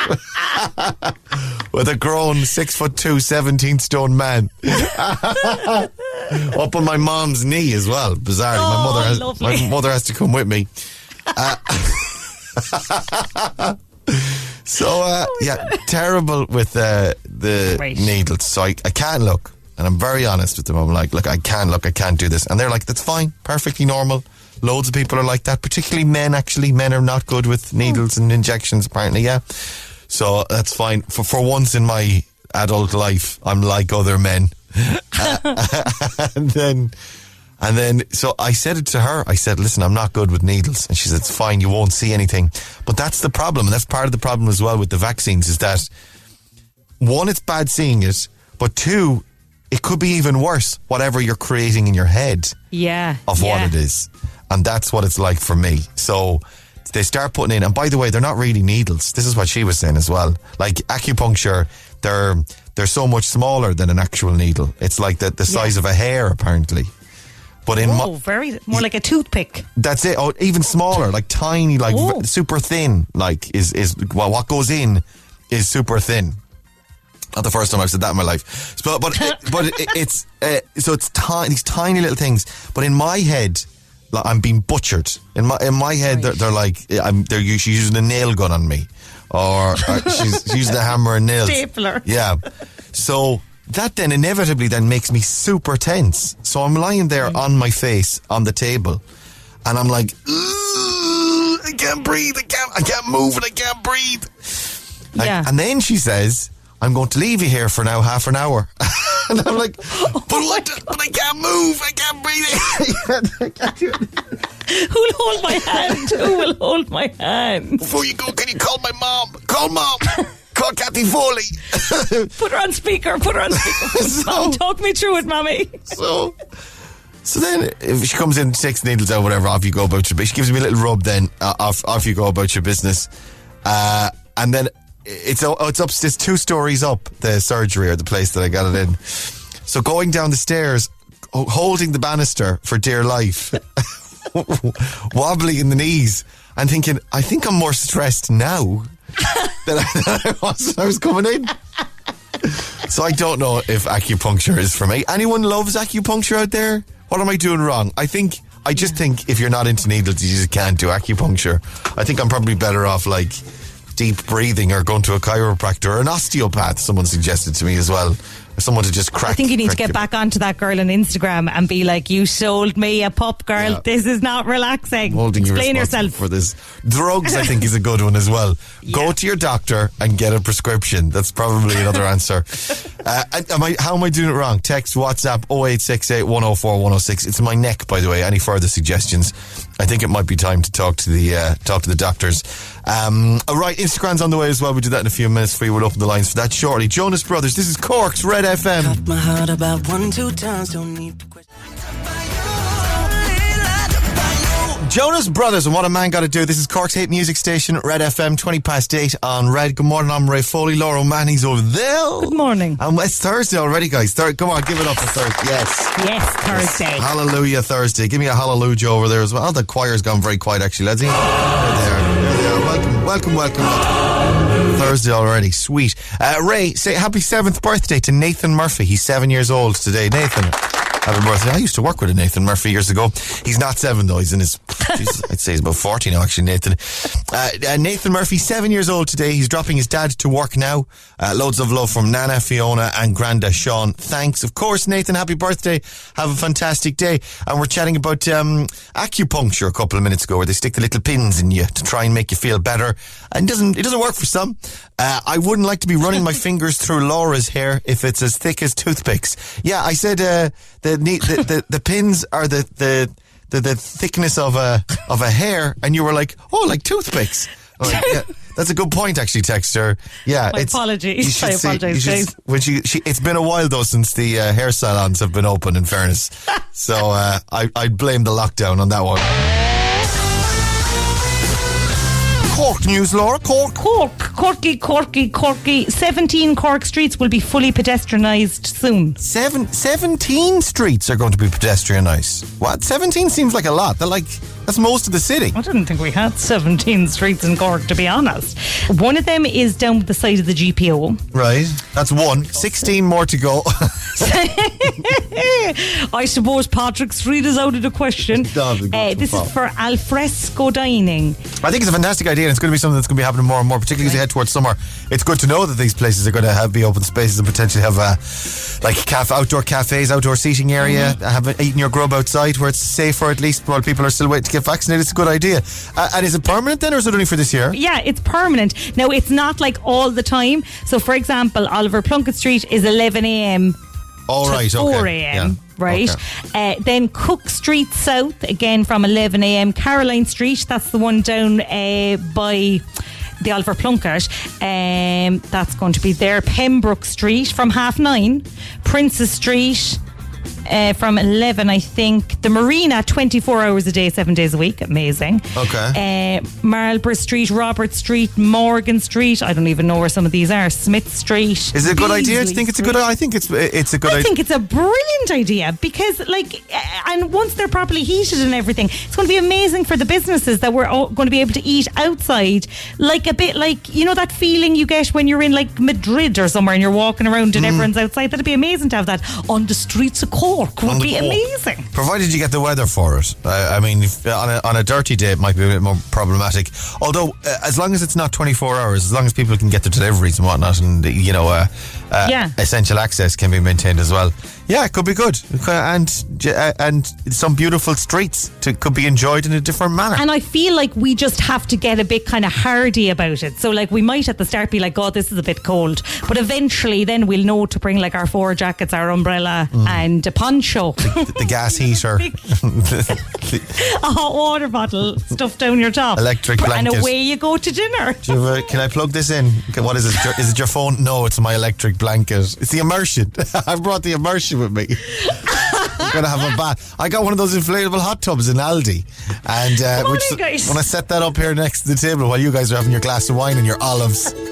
*laughs* with a grown six foot two, 17 stone man *laughs* up on my mom's knee as well. Bizarrely, my Oh, mother has lovely. my mother has to come with me. Uh, So uh, yeah, terrible with uh, the Right. needles. So I, I can't look, and I'm very honest with them. I'm like, look, I can't look, I can't do this, and they're like, that's fine, perfectly normal. Loads of people are like that, particularly men. Actually, men are not good with needles and injections. Apparently, yeah. So that's fine. For for once in my adult life, I'm like other men. *laughs* *laughs* and then, and then, so I said it to her. I said, "Listen, I'm not good with needles," and she said, "It's fine. You won't see anything." But that's the problem, and that's part of the problem as well with the vaccines. Is that one, it's bad seeing it, but two, it could be even worse. Whatever you're creating in your head Yeah. of yeah. what it is. And that's what it's like for me. So they start putting in, and by the way, they're not really needles. This is what she was saying as well. Like acupuncture, they're they're so much smaller than an actual needle. It's like the, the size of a hair, apparently. But in Oh, my, very more like a toothpick. that's it. Oh, even smaller, like tiny, like Oh. v- super thin. Like is is well, what goes in is super thin. Not the first time I've said that in my life. So, but it, but it, it's uh, so it's tiny, these tiny little things. But in my head, like, I'm being butchered. In my in my head, they're, they're like I'm. They're she's using a nail gun on me, or, or she's, she's using a hammer and nails. *laughs* Stapler. Yeah. So that then inevitably then makes me super tense. So I'm lying there mm. on my face on the table, and I'm like, I can't breathe. I can't. I can't move, and I can't breathe. Like, Yeah. And then she says, "I'm going to leave you here for now half an hour." *laughs* and I'm like, "But what? But I can't move. I can't breathe." *laughs* Who'll hold my hand? Who will hold my hand? Before you go, can you call my mom? Call mom. *laughs* Call Kathy Foley. *laughs* Put her on speaker. Put her on speaker. *laughs* So- Mom, talk me through it, mommy. So, so then if she comes in, takes needles out, whatever, off you go about your business. She gives me a little rub, then uh, off off you go about your business. Uh, and then it's oh, it's up, it's two stories up the surgery or the place that I got it in. So going down the stairs, holding the banister for dear life, *laughs* wobbling in the knees, and thinking, I think I'm more stressed now than I, *laughs* than I was when I was coming in. So I don't know if acupuncture is for me. Anyone loves acupuncture out there? What am I doing wrong? I think I just think if you're not into needles, you just can't do acupuncture. I think I'm probably better off like deep breathing or going to a chiropractor or an osteopath. Someone suggested to me as well, someone to just crack. I think you need to get your- back onto that girl on Instagram and be like, "You sold me a pup, girl. Yeah. This is not relaxing. Holding Explain yourself." for this. Drugs, I think, is a good one as well. *laughs* Go to your doctor and get a prescription. That's probably another *laughs* answer. Uh, am I, how am I doing it wrong? Text WhatsApp 0868 104 106. It's my neck, by the way. Any further suggestions? I think it might be time to talk to the uh, talk to the doctors. Um, all right, Instagram's on the way as well. We'll do that in a few minutes for you. We'll open the lines for that shortly. Jonas Brothers, this is Cork's Red FM. My heart about one, two times, don't need to question. Jonas Brothers and what a man got to do. This is Cork's hit music station, Red FM, 20 past 8 on Red. Good morning, I'm Ray Foley. Laura Manny's over there. Good morning. And it's Thursday already, guys. Thir- come on, give it up for Thursday. Yes. Yes, Thursday. Hallelujah Thursday. Give me a hallelujah over there as well. Oh, the choir's gone very quiet, actually, lads. There Welcome, welcome. Thursday already. Sweet. Uh, Ray, say happy seventh birthday to Nathan Murphy. He's seven years old today. Nathan. Happy birthday. I used to work with a Nathan Murphy years ago. He's not seven though. He's in his, geez, *laughs* I'd say he's about 40 now actually, Nathan. Uh, uh, Nathan Murphy, seven years old today. He's dropping his dad to work now. Uh, loads of love from Nana, Fiona and Granda Sean. Thanks. Of course, Nathan, happy birthday. Have a fantastic day. And we're chatting about, um, acupuncture a couple of minutes ago where they stick the little pins in you to try and make you feel better. And it doesn't, it doesn't work for some. Uh, I wouldn't like to be running my *laughs* fingers through Laura's hair if it's as thick as toothpicks. Yeah, I said, uh, the, the, the, the pins are the, the, the, the thickness of a, of a hair. And you were like, oh, like toothpicks. Like, yeah, *laughs* that's a good point, actually, Texter. Yeah, My apologies. you should I see- apologise, you should- when she, she, it's been a while though since the uh, hair salons have been open. In fairness, *laughs* so uh, I, I'd blame the lockdown on that one. Cork news, Laura. Cork. Cork, Corky, Corky, Corky. 17 Cork streets will be fully pedestrianised soon. Seven, 17 streets are going to be pedestrianised. What? 17 seems like a lot. They're like, that's most of the city. I didn't think we had 17 streets in Cork, to be honest. One of them is down the side of the GPO. Right. That's one. 16 more to go. *laughs* I suppose Patrick Street is out of the question. That'd be good Uh, this is for alfresco dining. I think it's a fantastic idea, and it's going to be something that's going to be happening more and more, particularly as we head towards summer. It's good to know that these places are going to have be open spaces and potentially have uh, like caf- outdoor cafes, outdoor seating area, Mm-hmm. have eating your grub outside where it's safer at least while people are still waiting to get vaccinated. It's a good idea. Uh, and is it permanent then, or is it only for this year? Yeah, it's permanent. Now, it's not like all the time. So, for example, Oliver Plunkett Street is 11 a.m. All to 4 okay. a.m. Yeah. Right. Okay. Uh, then Cook Street South, again from 11 a.m. Caroline Street, that's the one down uh, by the Oliver Plunkett. Um, that's going to be there. Pembroke Street from half nine. Princess Street. Uh, from 11, I think. The Marina, 24 hours a day, seven days a week. Amazing. Okay. Uh, Marlborough Street, Robert Street, Morgan Street. I don't even know where some of these are. Smith Street. Is it a good idea? Do you think it's a good? I think it's it's a good I idea. think it's a brilliant idea because, like, uh, and once they're properly heated and everything, it's going to be amazing for the businesses that we're all going to be able to eat outside, like a bit like you know that feeling you get when you're in like Madrid or somewhere and you're walking around Mm. and everyone's outside. That'd be amazing to have that on the streets of Cork. Would be amazing. Provided you get the weather for it. I, I mean, if, on, a, on a dirty day, it might be a bit more problematic. Although, uh, as long as it's not 24 hours, as long as people can get their deliveries and whatnot, and, you know, uh, uh, Yeah. essential access can be maintained as well. Yeah, it could be good. And and some beautiful streets to, could be enjoyed in a different manner. And I feel like we just have to get a bit kind of hardy about it. So, like, we might at the start be like, God, this is a bit cold. But eventually, then we'll know to bring like our four jackets, our umbrella, Mm. and a poncho, the gas *laughs* heater, *laughs* a hot water bottle stuffed down your top. Electric blanket, And away you go to dinner. You can I plug this in? What is it? Is it your phone? No, it's my electric blanket. It's the immersion. *laughs* I brought the immersion with me. I'm gonna have a bath. I got one of those inflatable hot tubs in Aldi, and uh, Come on which in, guys. when I set that up here next to the table while you guys are having your glass of wine and your olives. *laughs*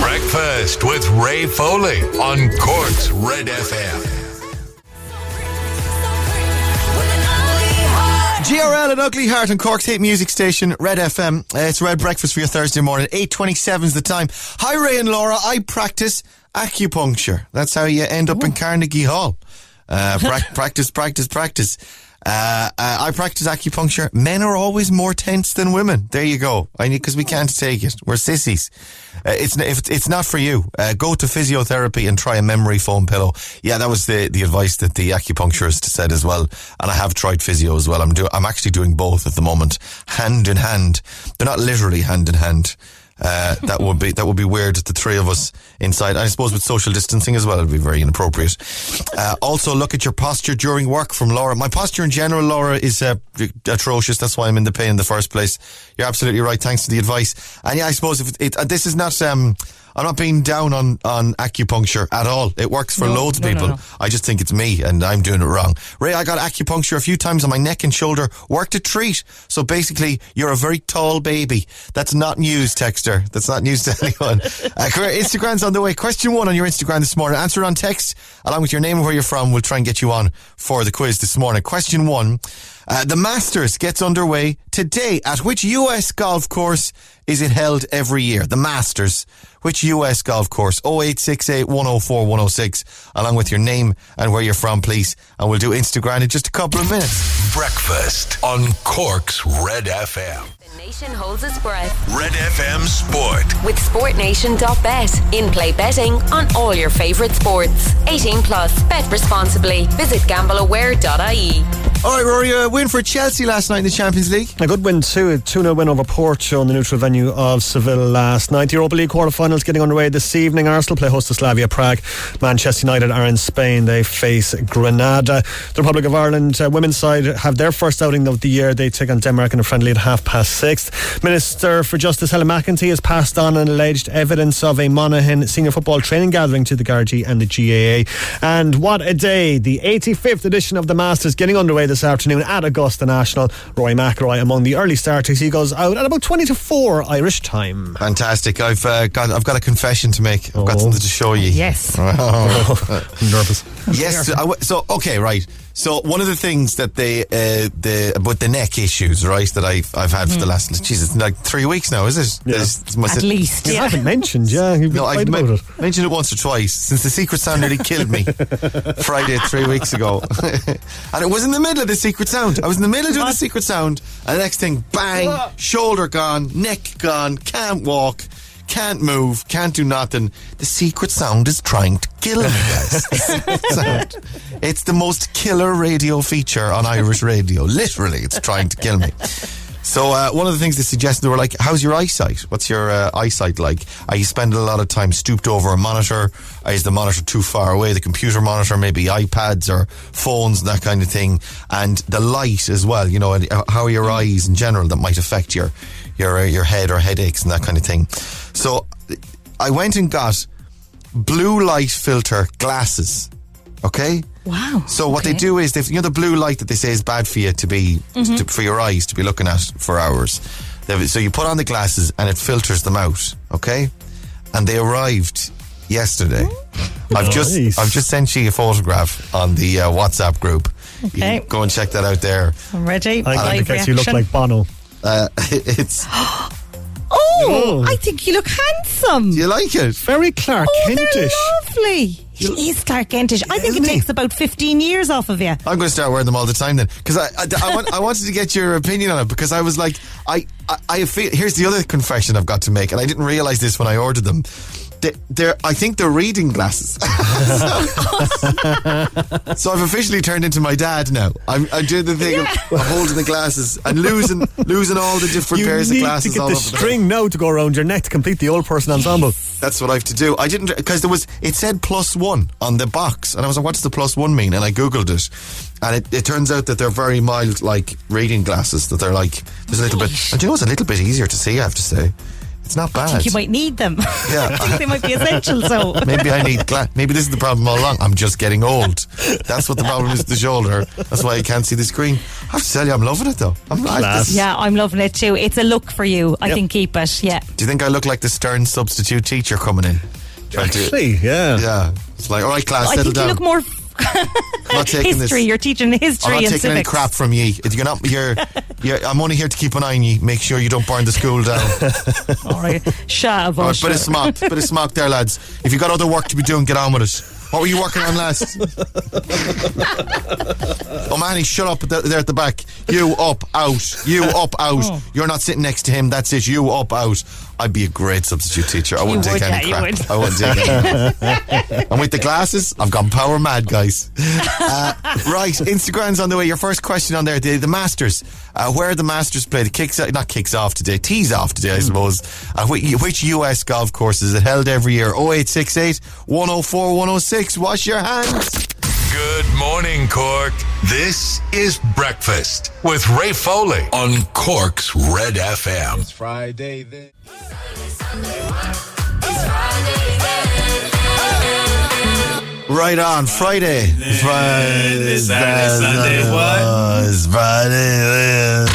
Breakfast with Ray Foley on Cork's Red FM. GRL and Ugly Heart on Cork's hit music station, Red FM. Uh, it's Red Breakfast for your Thursday morning. 8.27 is the time. Hi, Ray and Laura. I practice acupuncture. That's how you end up in Carnegie Hall. Uh, prac- *laughs* practice, practice, practice. Uh, uh, I practice acupuncture. Men are always more tense than women. There you go. I need because we can't take it. We're sissies. Uh, it's if it's- not for you. Uh, go to physiotherapy and try a memory foam pillow. Yeah, that was the the advice that the acupuncturist said as well. And I have tried physio as well. I'm do I'm actually doing both at the moment, hand in hand. They're not literally hand in hand. Uh, that would be that would be weird. The three of us inside. I suppose with social distancing as well, it'd be very inappropriate. Uh, also, look at your posture during work from Laura. My posture in general, Laura, is uh, atrocious. That's why I'm in the pain in the first place. You're absolutely right. Thanks for the advice. And yeah, I suppose if it, it, uh, this is not. Um, I'm not being down on, on acupuncture at all. It works for No, loads of no, people. no. I just think it's me and I'm doing it wrong. Ray, I got acupuncture a few times on my neck and shoulder. Worked a treat. So basically, you're a very tall baby. That's not news, Texter. That's not news to *laughs* anyone. uh. Instagram's on the way. Question one on your Instagram this morning. Answer it on text along with your name and where you're from. We'll try and get you on for the quiz this morning. Question one. Uh, the Masters gets underway today. At which US golf course is it held every year? The Masters. Which US golf course? 0868 104 106. Along with your name and where you're from, please. And we'll do Instagram in just a couple of minutes. Breakfast on Cork's Red FM. The nation holds its breath Red FM Sport. with SportNation.bet. In play betting on all your favourite sports. 18 plus. Bet responsibly. Visit gambleaware.ie. All right, Rory, a win for Chelsea last night in the Champions League. A good win too. A 2 0 win over Porto on the neutral venue of Seville last night. The Europa League quarter-finals getting underway this evening. Arsenal play host to Slavia Prague. Manchester United are in Spain. They face Granada. The Republic of Ireland uh, women's side have their first outing of the year. They take on Denmark in a friendly at half past six. Minister for Justice Helen McEntee has passed on an alleged evidence of a Monaghan senior football training gathering to the Gardaí and the GAA. And what a day! The 85th edition of the Masters getting underway this afternoon at Augusta National. Rory McIlroy among the early starters. He goes out at about 20 to 4 Irish time. Fantastic. I've uh, got I've got a confession to make. I've got Oh. something to show you. Yes. I'm *laughs* *laughs* nervous. Yes. I w- so okay, right. So one of the things that they uh, the about the neck issues, right, that I've I've had for the last Jesus, like three weeks now, is it? Yeah. It's- it's my- At least. You Yeah. haven't mentioned, yeah. *laughs* You've been No, I've quiet men- about it. mentioned it once or twice since the secret sound nearly killed me *laughs* Friday three weeks ago, *laughs* and it was in the middle of the secret sound. I was in the middle of doing the secret sound, and the next thing, bang, shoulder gone, neck gone, can't walk. Can't move, can't do nothing. The secret sound is trying to kill me, guys. *laughs* Sound. It's the most killer radio feature on Irish radio. Literally, it's trying to kill me. So uh, one of the things they suggested they were like, "How's your eyesight? What's your uh, eyesight like? Are you spending a lot of time stooped over a monitor? Is the monitor too far away? The computer monitor, maybe iPads or phones, that kind of thing, and the light as well. You know, and uh, how are your eyes in general that might affect your your uh, your head or headaches and that kind of thing. So I went and got blue light filter glasses. Okay. Wow. So what they do is, they, you know, the blue light that they say is bad for you to be Mhm. to, for your eyes to be looking at for hours. So you put on the glasses and it filters them out. Okay, and they arrived yesterday. I've just I've just sent you a photograph on the uh, WhatsApp group. Okay. can go and check that out there. I'm ready. I Live guess you look like Bono. Uh, *laughs* it's *gasps* Oh, I think you look handsome. do you like it? Very Clark Oh, Kentish. lovely. He is Clark Kentish. I think it Isn't he? takes about 15 years off of you. I'm going to start wearing them all the time then, because I, I, I, want, I wanted to get your opinion on it because I was like, I, I, I feel. Here's the other confession I've got to make, and I didn't realize this when I ordered them. They, they're, I think they're reading glasses. *laughs* so I've officially turned into my dad now. I'm, I'm doing the thing of holding the glasses and losing, losing all the different You pairs of glasses get all the over the string now to go around your neck to complete the old person ensemble. that's what I have to do. I didn't because there was it said plus one on the box, and I was like, "What does the plus one mean?" And I googled it, and it, it turns out that they're very mild, like reading glasses. That they're like there's a little bit. And you know, it's a little bit easier to see. I have to say, it's not bad. I bad. think you might need them. Yeah. *laughs* I think they might be essential. So Maybe I need gla- Maybe this is the problem all along. I'm just getting old. That's what the problem is the shoulder. That's why I can't see the screen. I have to tell you, I'm loving it though. I'm I- Class. this- yeah, I'm loving it too. It's a look for you. I Yep. think keep it. Yeah. Do you think I look like the stern substitute teacher coming in? Trying to- Actually, yeah. yeah. It's like, all right, class, I settle think you down. look more *laughs* I'm not taking this. history. You're teaching history I'm not taking any crap from ye. If You're not. You're, *laughs* you're. I'm only here to keep an eye on ye. Make sure you don't burn the school down. *laughs* All right, shut up. All right, bit of smock, bit of smock there, lads. If you've got other work to be doing, get on with it. What were you working on last? oh, man, Manny, shut up there at the back. You up, out. You up, out. Oh. You're not sitting next to him. That's it. You up, out. I'd be a great substitute teacher. I wouldn't take any yeah, crap. I wouldn't take any. *laughs* and with the glasses, I've gone power mad, guys. Uh, right, Instagram's on the way. Your first question on there, the, the Masters. Uh, where the Masters play? The kicks, not kicks off today, tees off today, I suppose. Uh, which, which US golf course is it held every year? 0868 104 106. Wash your hands. Good morning, Cork. This is Breakfast with Ray Foley on Cork's Red FM. It's Friday then. Right on, Friday. Friday. Saturday, Sunday, what? It's Friday.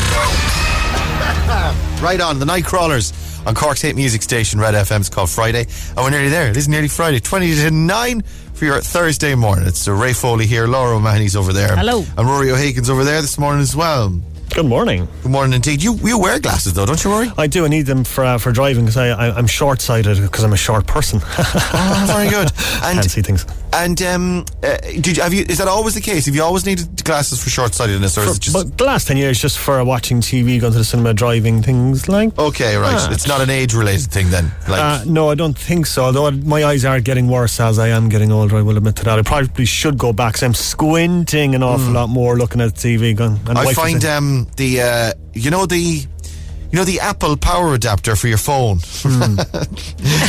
right on, the Night Crawlers on Cork's hit music station, Red FM. It's called Friday. And we're nearly there. It is nearly Friday. 20 to 9 for your Thursday morning. It's uh, Ray Foley here, Laura O'Mahony's over there. Hello. And Rory O'Hagan's over there this morning as well. Good morning. Good morning indeed. You you wear glasses though, don't you, Rory? I do. I need them for uh, for driving because I, I I'm short sighted because I'm a short person. *laughs* oh, very good. *laughs* And Can't see things. And um, uh, did you, have you? Is that always the case? Have you always needed glasses for short sightedness, or is it just But the last ten years, just for watching TV, going to the cinema, driving things like. okay? Right, Ah. it's not an age-related thing then. Like, Uh, no, I don't think so. Although my eyes are getting worse as I am getting older, I will admit to that. I probably should go back. So I'm squinting an awful lot more looking at TV. Going, and. I find um, the uh, you know the you know the Apple power adapter for your phone. *laughs* *laughs*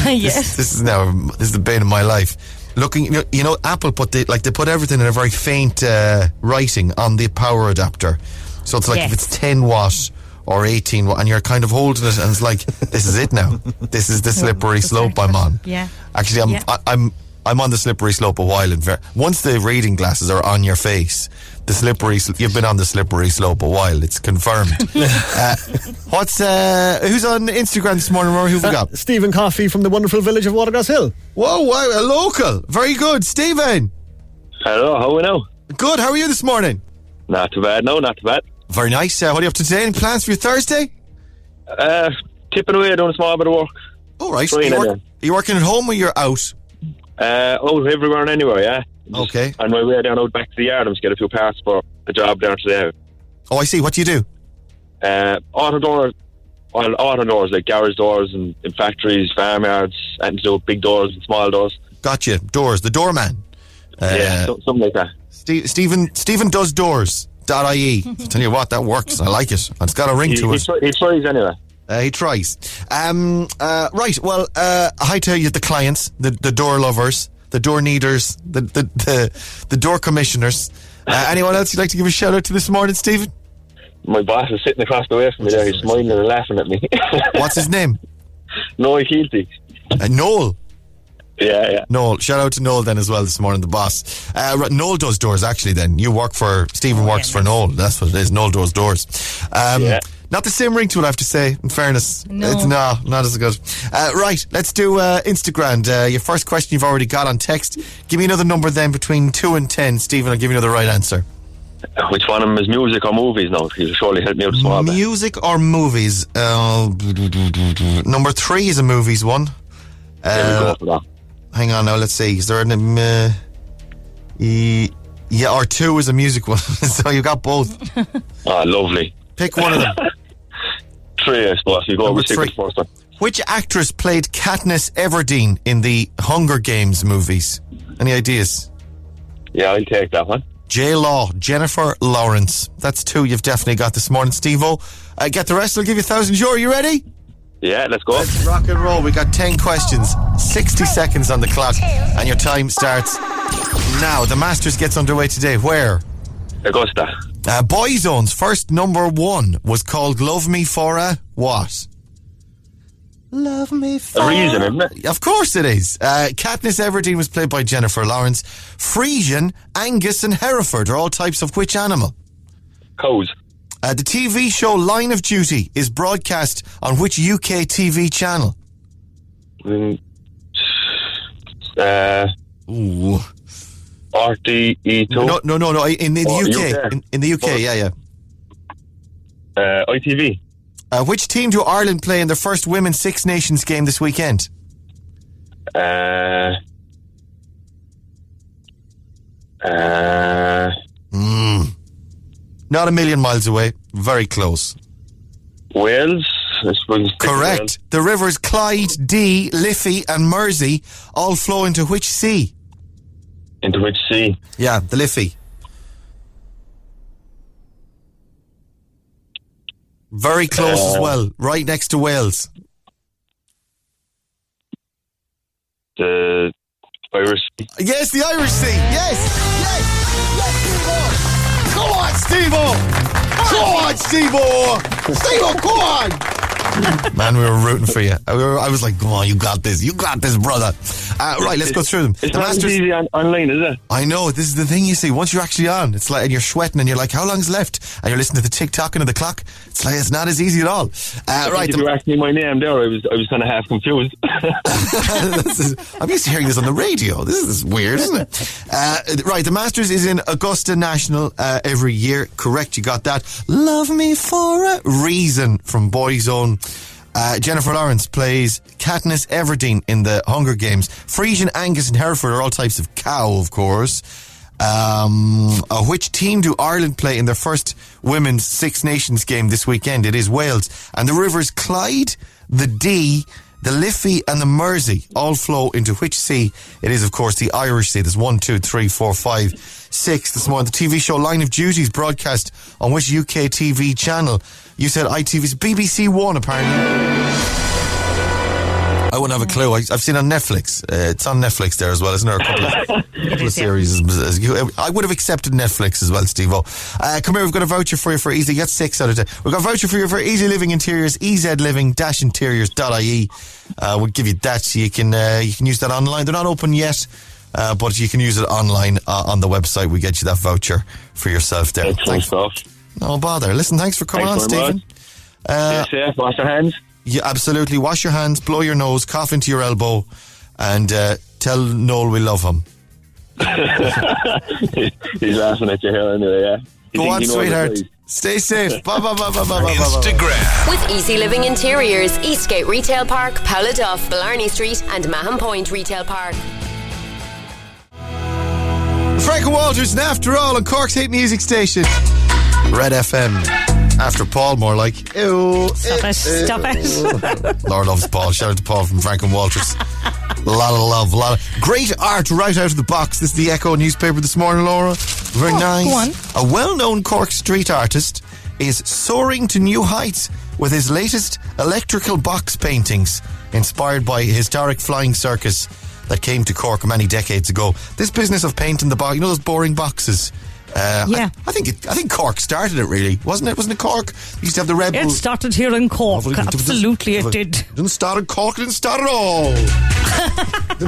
yes. this, this is now this is the bane of my life. Looking, you know, you know, Apple put the like they put everything in a very faint uh, writing on the power adapter, so it's like if it's ten watt or eighteen watt, and you're kind of holding it, and it's like this is it now. This is the *laughs* slippery slope I'm on. Yeah. Actually, I'm Yeah. I, I'm I'm on the slippery slope a while. And ver- once the reading glasses are on your face, the slippery sl- you've been on the slippery slope a while. It's confirmed. *laughs* uh, what's uh, who's on Instagram this morning, Rory? Who've we got? Stephen Coffey from the wonderful village of Watergrass Hill. Whoa, wow, a local. Very good, Stephen. Hello, how are we now? Good. How are you this morning? Not too bad, no, not too bad. Very nice. Uh, what are you up to today? Any plans for your Thursday? Uh, tipping away, doing a small bit of work. All right. Are you, work- are you working at home or you're out? Uh, out everywhere and anywhere, yeah. Just Okay. On my way down out back to the yard, I'm just get a few parts for a job down today. Oh, I see. What do you do? Uh, auto door, all auto doors, like garage doors and in factories, farmyards, and do big doors and small doors. Gotcha. Doors. The doorman. Uh, yeah, something like that. Ste- Stephen Stephen does doors. Dot ie. Tell you what, that works. I like it. It's got a ring He, to he, it. try- he tries anyway. Uh, he tries. Um, uh, right. Well, uh, hi to you, the clients, the, the door lovers, the door needers, the the the, the door commissioners. Uh, anyone else you'd like to give a shout out to this morning, Stephen? My boss is sitting across the way from me there. He's smiling and laughing at me. *laughs* What's his name? Noel Keelty. Uh, Noel. Yeah, yeah. Noel. Shout out to Noel then as well this morning, the boss. Uh, Noel does doors actually. Then you work for Stephen works for Noel. That's what it is. Noel does doors. Um, Yeah. Not the same ring to it, I have to say. In fairness, No. It's, no, not as good. Uh, right, let's do uh, Instagram. Uh, your first question you've already got on text. Give me another number then between two and ten, Stephen. I'll give you another right answer. Which one of them is music or movies now? He'll surely help me out a small bit. Music or movies? Uh, number three is a movies one. There we Uh, go for that. hang on now, let's see. Is there an. Um, uh, e- yeah, or two is a music one. *laughs* so you got both. Ah, lovely. Pick one of them. *laughs* Three, I suppose. You go Number with three. the first one. Which actress played Katniss Everdeen in the Hunger Games movies? Any ideas? Yeah, I'll take that one. J Law, Jennifer Lawrence. That's two you've definitely got this morning, Steve O. Uh, get the rest, I'll give you a thousand euro. You ready? Yeah, let's go. Let's rock and roll. We got 10 questions, 60 seconds on the clock, and your time starts now. The Masters gets underway today. Where? Augusta. Uh, Boyzone's first number one was called Love Me For a What? Love Me For A reason, isn't it? Of course it is. Uh, Katniss Everdeen was played by Jennifer Lawrence. Friesian, Angus, and Hereford are all types of which animal? Cows. Uh, the TV show Line of Duty is broadcast on which UK TV channel? Mm, uh, Ooh. RTE2. No, no, no, no. In the Oh, UK. UK. In, in the UK, Oh. yeah, yeah. Uh, ITV. Uh, which team do Ireland play in their first Women's Six Nations game this weekend? Uh, uh, Mm. Not a million miles away. Very close. Wales. I suppose it's Correct. The rivers Clyde, Dee, Liffey, and Mersey all flow into which sea? Into which sea? Yeah, the Liffey. Very close as Uh, well. Right next to Wales. The Irish Sea. Yes, the Irish Sea. Yes. Yes. Yes, Steve-O. Go on, Steve-O. Go on, Steve-O. Steve-O, go on. *laughs* Man, we were rooting for you. We were, I was like, come on, you got this. You got this, brother. Uh, right, let's go through them. It's The not Masters. easy on, online, is it? I know this is the thing you see. Once you're actually on, it's like and you're sweating and you're like, "How long's left?" And you're listening to the tick tocking of the clock. It's like it's not as easy at all. Uh, right, If you asked me my name there, I was I was kind of half confused. *laughs* *laughs* Is- I'm used to hearing this on the radio. This is weird, isn't it? Uh, right, the Masters is in Augusta National uh, every year. Correct, you got that. Love me for a reason from Boyzone. Uh, Jennifer Lawrence plays Katniss Everdeen in the Hunger Games. Friesian, Angus, and Hereford are all types of cow, of course. Um, uh, which team do Ireland play in their first women's Six Nations game this weekend? It is Wales. And the rivers Clyde, the Dee, the Liffey, and the Mersey all flow into which sea? It is, of course, the Irish Sea. There's one, two, three, four, five, six this morning. The TV show Line of Duty is broadcast on which UK TV channel? You said ITV's BBC One, apparently. I wouldn't have a clue. I, I've seen on Netflix. Uh, it's on Netflix there as well, isn't there? A couple of, *laughs* couple of series. as- as you- I would have accepted Netflix as well, Steve uh, Come here, we've got a voucher for you for easy. You got six out of ten. We've got a voucher for you for EZ Living Interiors, ezliving-interiors.ie. Uh, we'll give you that so you can, uh, you can use that online. They're not open yet. Uh, but you can use it online uh, on the website. We get you that voucher for yourself there. Excellent stuff. No bother. Listen, thanks for coming Thanks on, Stephen. Uh, Stay safe. Wash your hands. yeah, absolutely. Wash your hands, blow your nose, cough into your elbow, and uh, tell Noel we love him. *laughs* He's laughing at you here anyway. Yeah. He Go on, sweetheart. Stay safe. Bye bye bye bye bye bye bye. bye. Instagram. With EZ Living Interiors, Eastgate Retail Park, Paula Duff, Blarney Street, and Mahon Point Retail Park. Frank Walters, and after all, on Cork's hit music station, Red FM. After Paul, more like. Ew. Stop it. Stop it. Laura loves Paul. Shout out to Paul from Frank and Walters. A lot of love, a lot of great art right out of the box. This is the Echo newspaper this morning, Laura. Very Oh, nice. A well-known Cork street artist is soaring to new heights with his latest electrical box paintings, inspired by historic flying circus that came to Cork many decades ago. This business of painting the box, you know those boring boxes. Uh, Yeah. I, I think it, I think Cork started it really, wasn't it? Wasn't it Cork? They used to have the Red It started here in Cork. Absolutely, it did. Didn't start in Cork, didn't start at all. *laughs* *laughs*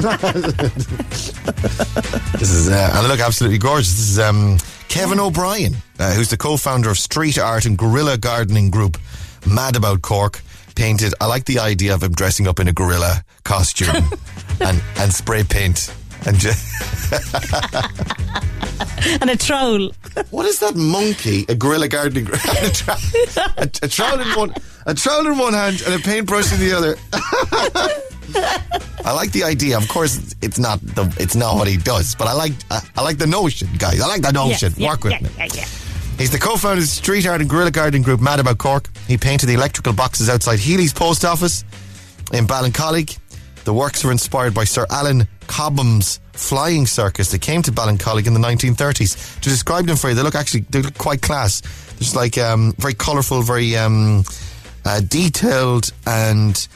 this is, uh, and they look absolutely gorgeous. This is um, Kevin O'Brien, uh, who's the co-founder of street art and guerrilla gardening group Mad About Cork. Painted. I like the idea of him dressing up in a gorilla costume *laughs* and and spray paint and just. *laughs* And a troll. What is that monkey? A gorilla gardening group. *laughs* a, tra- a, a trowel in one, a trowel in one hand, and a paintbrush in the other. *laughs* I like the idea. Of course, it's not the it's not what he does, but I like I, I like the notion, guys. I like the notion. Work with me. He's the co-founder of the street art and guerrilla gardening group Mad About Cork. He painted the electrical boxes outside Healy's post office in Ballincollig. The works were inspired by Sir Alan Cobham's flying circus that came to Ballincollig in the 1930s. To describe them for you, they look actually they look quite class. Just like um, very colourful, very um, uh, detailed and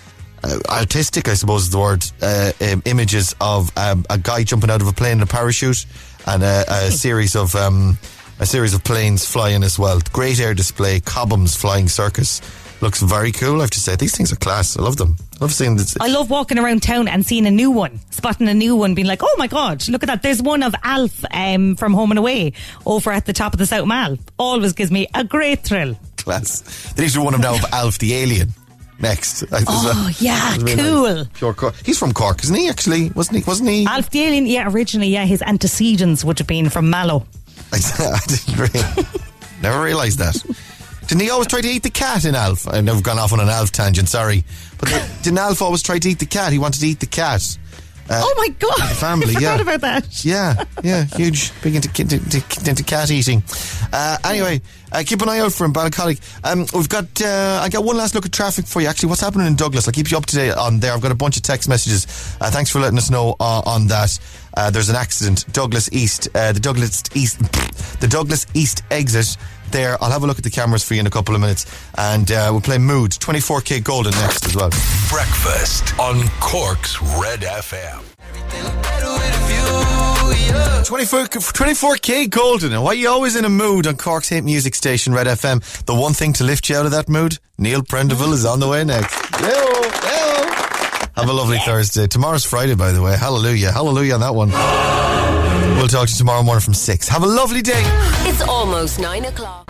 uh, artistic, I suppose is the word. Uh, um, images of um, a guy jumping out of a plane in a parachute and a, a series of um, a series of planes flying as well. Great air display, Cobham's flying circus. Looks very cool, I have to say. These things are class. I love them. I love seeing this. I love walking around town and seeing a new one, spotting a new one, being like, "Oh my god, look at that!" There's one of Alf um, from Home and Away over at the top of the South Mall. Always gives me a great thrill. class. They need to one of now of Alf the Alien next. Oh, yeah, *laughs* really cool. nice. Pure Cork. He's from Cork, isn't he? Actually, wasn't he? Wasn't he? Alf the Alien, yeah, originally, yeah, his antecedents would have been from Mallow. *laughs* I, didn't really, never realised that. Didn't he always try to eat the cat in Alf? I've never gone off on an Alf tangent, sorry. But *laughs* didn't Alf always try to eat the cat? He wanted to eat the cat. Uh, oh my god! the family, *laughs* I forgot yeah. about that. Yeah, yeah, *laughs* huge, big into, into, into, cat eating. Uh, anyway, uh, keep an eye out for him, Ballincollig. Um, we've got, uh, I got one last look at traffic for you. Actually, what's happening in Douglas? I'll keep you up to date on there. I've got a bunch of text messages. Uh, thanks for letting us know uh, on that. Uh, there's an accident, Douglas East, uh, the Douglas East, the Douglas East exit. There, I'll have a look at the cameras for you in a couple of minutes, and uh, we'll play Mood 24k Golden next as well. Breakfast on Cork's Red FM. 24, 24k golden. And why are you always in a mood on Cork's hit music station, Red FM? The one thing to lift you out of that mood, Neil Prendeville is on the way next. Yo, yo. Have a lovely Thursday. Tomorrow's Friday, by the way. Hallelujah. Hallelujah on that one. We'll talk to you tomorrow morning from 6. Have a lovely day. It's almost nine o'clock.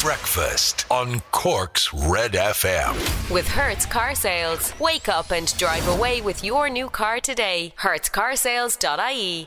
Breakfast on Cork's Red FM. With Hertz Car Sales. Wake up and drive away with your new car today. HertzCarsales.ie.